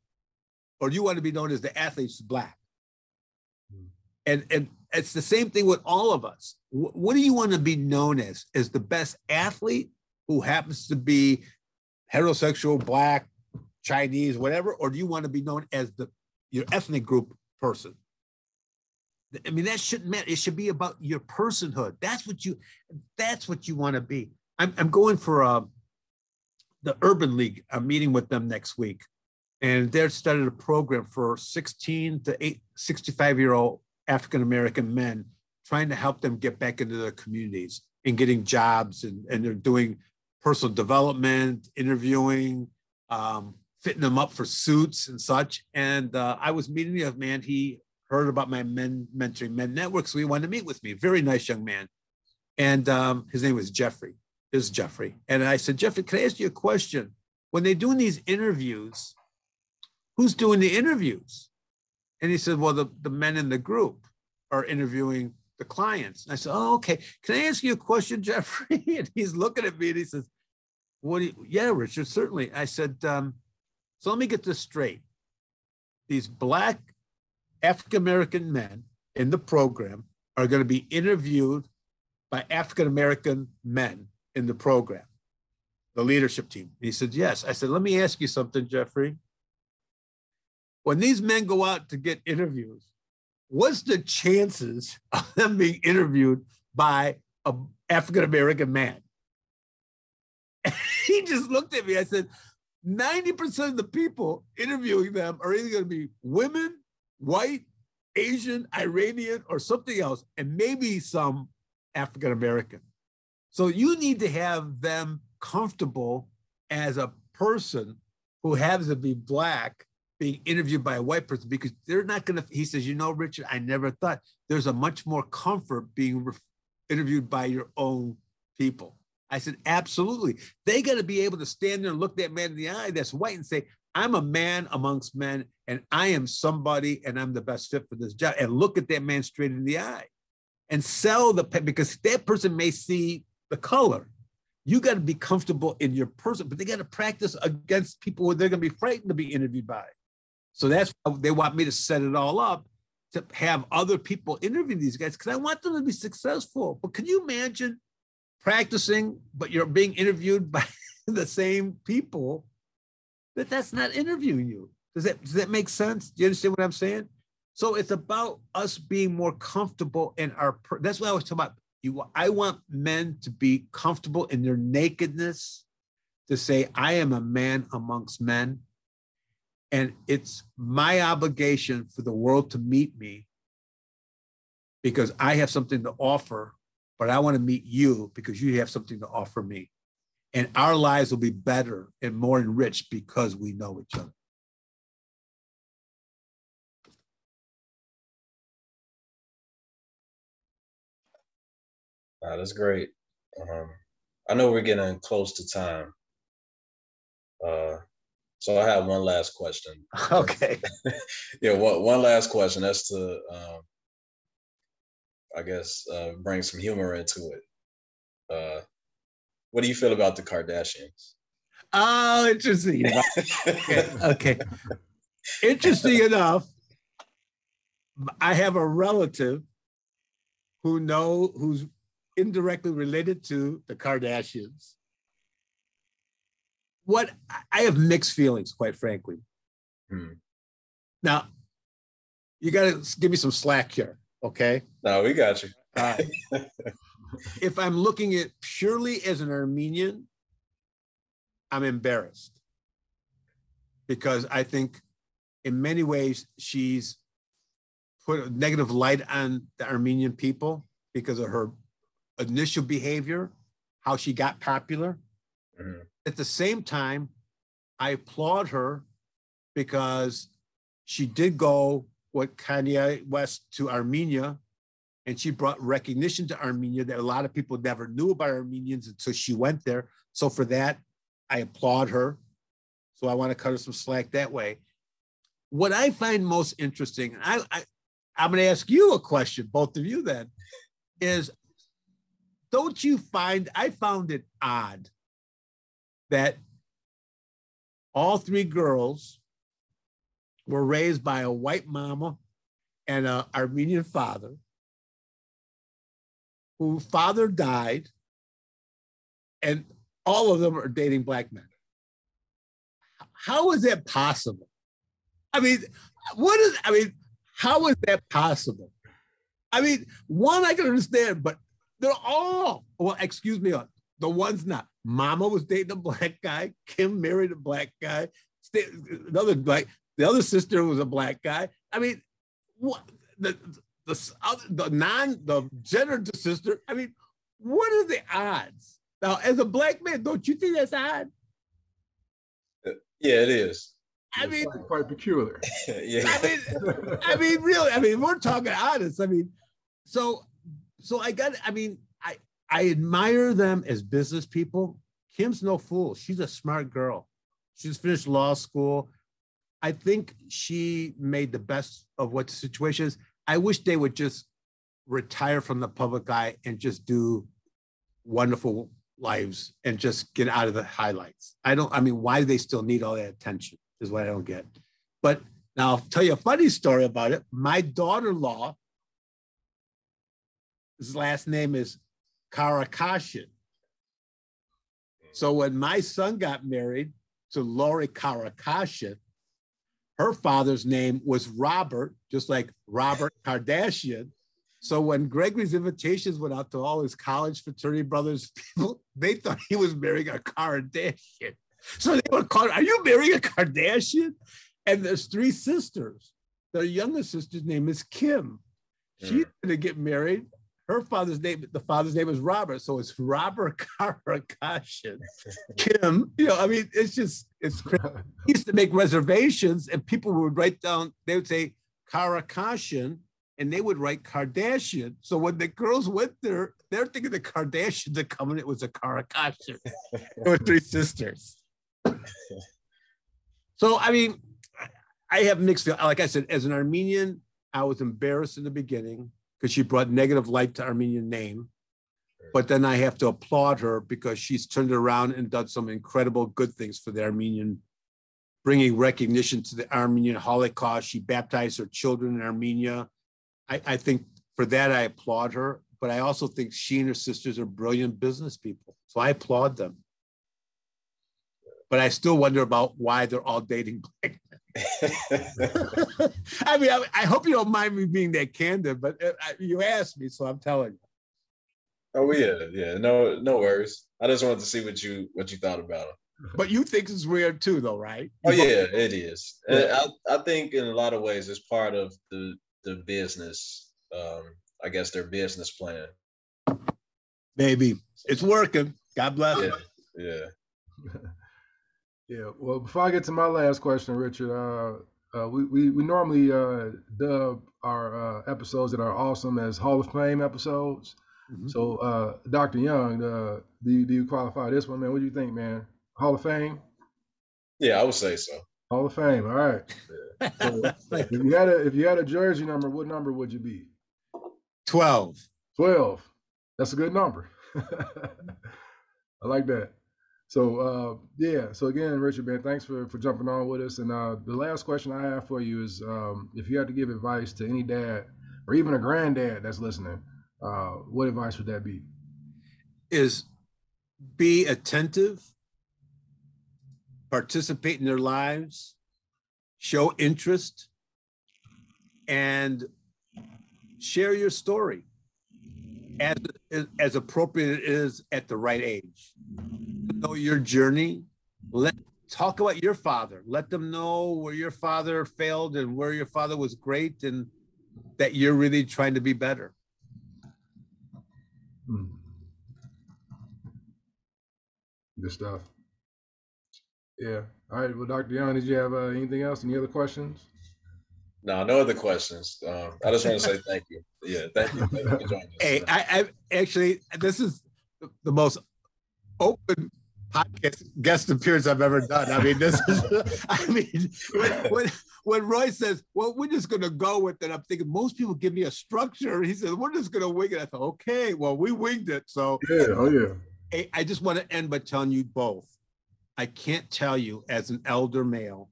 or you want to be known as the athlete's black. Hmm. And and it's the same thing with all of us. what do you want to be known as? As the best athlete who happens to be heterosexual, black, Chinese, whatever, or do you want to be known as the your ethnic group person? I mean, that shouldn't matter. It should be about your personhood. That's what you. That's what you want to be. I'm, I'm going for uh, the Urban League. I'm meeting with them next week, and they're started a program for 16 to 8, 65 year old African American men, trying to help them get back into their communities and getting jobs, and, and they're doing personal development, interviewing, um, fitting them up for suits and such. And uh, I was meeting a man. He heard about my men mentoring men network, so he wanted to meet with me. Very nice young man, and um, his name was Jeffrey. Is Jeffrey, and I said, Jeffrey, can I ask you a question? When they're doing these interviews, who's doing the interviews? And he said, Well, the, the men in the group are interviewing the clients. And I said, Oh, okay. Can I ask you a question, Jeffrey? And he's looking at me and he says, What do you, yeah, Richard, certainly. I said, um, So let me get this straight. These Black African American men in the program are going to be interviewed by African American men in the program, the leadership team. And he said, Yes. I said, Let me ask you something, Jeffrey when these men go out to get interviews, what's the chances of them being interviewed by an African American man? he just looked at me. I said, 90% of the people interviewing them are either going to be women, white, Asian, Iranian, or something else, and maybe some African American. So you need to have them comfortable as a person who happens to be Black being interviewed by a white person because they're not going to. He says, you know, Richard, I never thought there's a much more comfort being re- interviewed by your own people. I said, absolutely. They got to be able to stand there and look that man in the eye that's white and say, I'm a man amongst men and I am somebody and I'm the best fit for this job. And look at that man straight in the eye and sell the because that person may see the color. You got to be comfortable in your person, but they got to practice against people who they're going to be frightened to be interviewed by. So that's why they want me to set it all up to have other people interview these guys because I want them to be successful. But can you imagine practicing, but you're being interviewed by the same people that that's not interviewing you? Does that does that make sense? Do you understand what I'm saying? So it's about us being more comfortable in our. That's what I was talking about. You, I want men to be comfortable in their nakedness, to say, "I am a man amongst men," and it's my obligation for the world to meet me because I have something to offer. But I want to meet you because you have something to offer me, and our lives will be better and more enriched because we know each other. Wow, that's great. Um, I know we're getting close to time. Uh, so I have one last question. Okay. yeah, one, one last question. That's to, um, I guess, uh, bring some humor into it. Uh, what do you feel about the Kardashians? Oh, interesting. okay. okay. Interesting enough, I have a relative who know who's indirectly related to the Kardashians. What I have mixed feelings, quite frankly. Hmm. Now, you got to give me some slack here, okay? No, we got you. Uh, if I'm looking at purely as an Armenian, I'm embarrassed because I think in many ways she's put a negative light on the Armenian people because of her initial behavior, how she got popular. Mm-hmm. At the same time, I applaud her because she did go with Kanye West to Armenia and she brought recognition to Armenia that a lot of people never knew about Armenians until she went there. So for that, I applaud her. So I want to cut her some slack that way. What I find most interesting, I, I I'm going to ask you a question, both of you then, is don't you find I found it odd that all three girls were raised by a white mama and an Armenian father, whose father died, and all of them are dating black men. How is that possible? I mean, what is, I mean, how is that possible? I mean, one I can understand, but they're all, well, excuse me, uh, the ones not. Mama was dating a black guy. Kim married a black guy. Another black, the other sister was a black guy. I mean, what the the the non the gender sister. I mean, what are the odds? Now, as a black man, don't you think that's odd? Yeah, it is. I mean, quite, quite peculiar. yeah. I mean, I mean, really. I mean, we're talking honest. I mean, so so I got, I mean, I, I admire them as business people. Kim's no fool. She's a smart girl. She's finished law school. I think she made the best of what the situation is. I wish they would just retire from the public eye and just do wonderful lives and just get out of the highlights. I don't, I mean, why do they still need all that attention is what I don't get. But now I'll tell you a funny story about it. My daughter-in-law his last name is Karakashian. So when my son got married to Lori Karakashian, her father's name was Robert, just like Robert Kardashian. So when Gregory's invitations went out to all his college fraternity brothers, people they thought he was marrying a Kardashian. So they would call, "Are you marrying a Kardashian?" And there's three sisters. Their youngest sister's name is Kim. She's mm. going to get married her father's name, the father's name is Robert, so it's Robert Karakashian. Kim, you know, I mean, it's just it's crazy. He used to make reservations, and people would write down. They would say Karakashian, and they would write Kardashian. So when the girls went there, they're thinking the Kardashians are coming. It was a Karakashian. there were three sisters. so I mean, I have mixed feelings. Like I said, as an Armenian, I was embarrassed in the beginning because she brought negative light to Armenian name. But then I have to applaud her because she's turned around and done some incredible good things for the Armenian, bringing recognition to the Armenian Holocaust. She baptized her children in Armenia. I, I think for that, I applaud her. But I also think she and her sisters are brilliant business people. So I applaud them. But I still wonder about why they're all dating black I mean, I, I, hope you don't mind me being that candid, but uh, you asked me, so I'm telling you. Oh yeah, yeah. No, no worries. I just wanted to see what you what you thought about it. But you think it's weird too, though, right? Oh yeah, it is. I I think in a lot of ways it's part of the the business. Um, I guess their business plan. Maybe it's working. God bless. Yeah, yeah. yeah. Well, before I get to my last question, Richard, uh, uh, we, we, we normally uh, dub our uh, episodes that are awesome as Hall of Fame episodes. Mm-hmm. So, uh, Dr. Young, uh, do you, do you qualify this one, man? What do you think, man? Hall of Fame? Yeah, I would say so. Hall of Fame. All right. So, if you had a if you had a jersey number, what number would you be? Twelve. Twelve. That's a good number. I like that. So uh, yeah. So again, Richard, man, thanks for for jumping on with us. And uh, the last question I have for you is, um, if you had to give advice to any dad or even a granddad that's listening, uh, what advice would that be? Is be attentive, participate in their lives, show interest, and share your story as, as appropriate it is at the right age. Know your journey. Let talk about your father. Let them know where your father failed and where your father was great and that you're really trying to be better. Hmm. Good stuff. Yeah. All right. Well, Dr. Young, did you have uh, anything else? Any other questions? No, no other questions. Um, I just want to say thank you. Yeah, thank you. Thank you for joining us. Hey, I, I actually, this is the most open podcast guest appearance I've ever done. I mean, this is, I mean, when, when, when Roy says, well, we're just going to go with it, I'm thinking most people give me a structure. He says, we're just going to wing it. I thought, okay, well, we winged it. So, yeah, oh, yeah. Hey, I just want to end by telling you both. I can't tell you as an elder male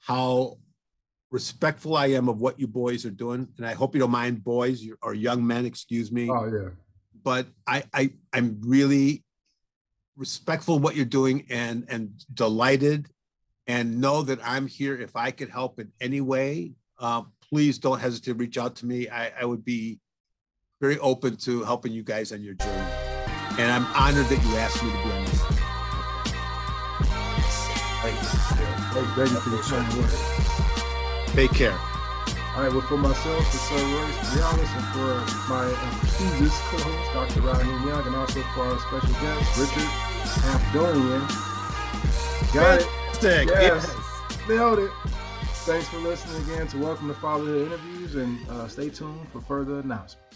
how respectful I am of what you boys are doing. And I hope you don't mind boys or young men, excuse me. Oh, yeah. But I, I I'm really respectful of what you're doing and and delighted and know that I'm here if I could help in any way. Uh, please don't hesitate to reach out to me. I, I would be very open to helping you guys on your journey. And I'm honored that you asked me to be on this. Thank you. Thank you for your kind words. Take care. All right, well, for myself, for Sir Royce Realis, and for my previous co-host, Dr. Raheem Young, and also for our special guest, Richard Abdonian. Got it. Yes. yes. Nailed it. Thanks for listening again to Welcome to Fatherhood Interviews, and uh, stay tuned for further announcements.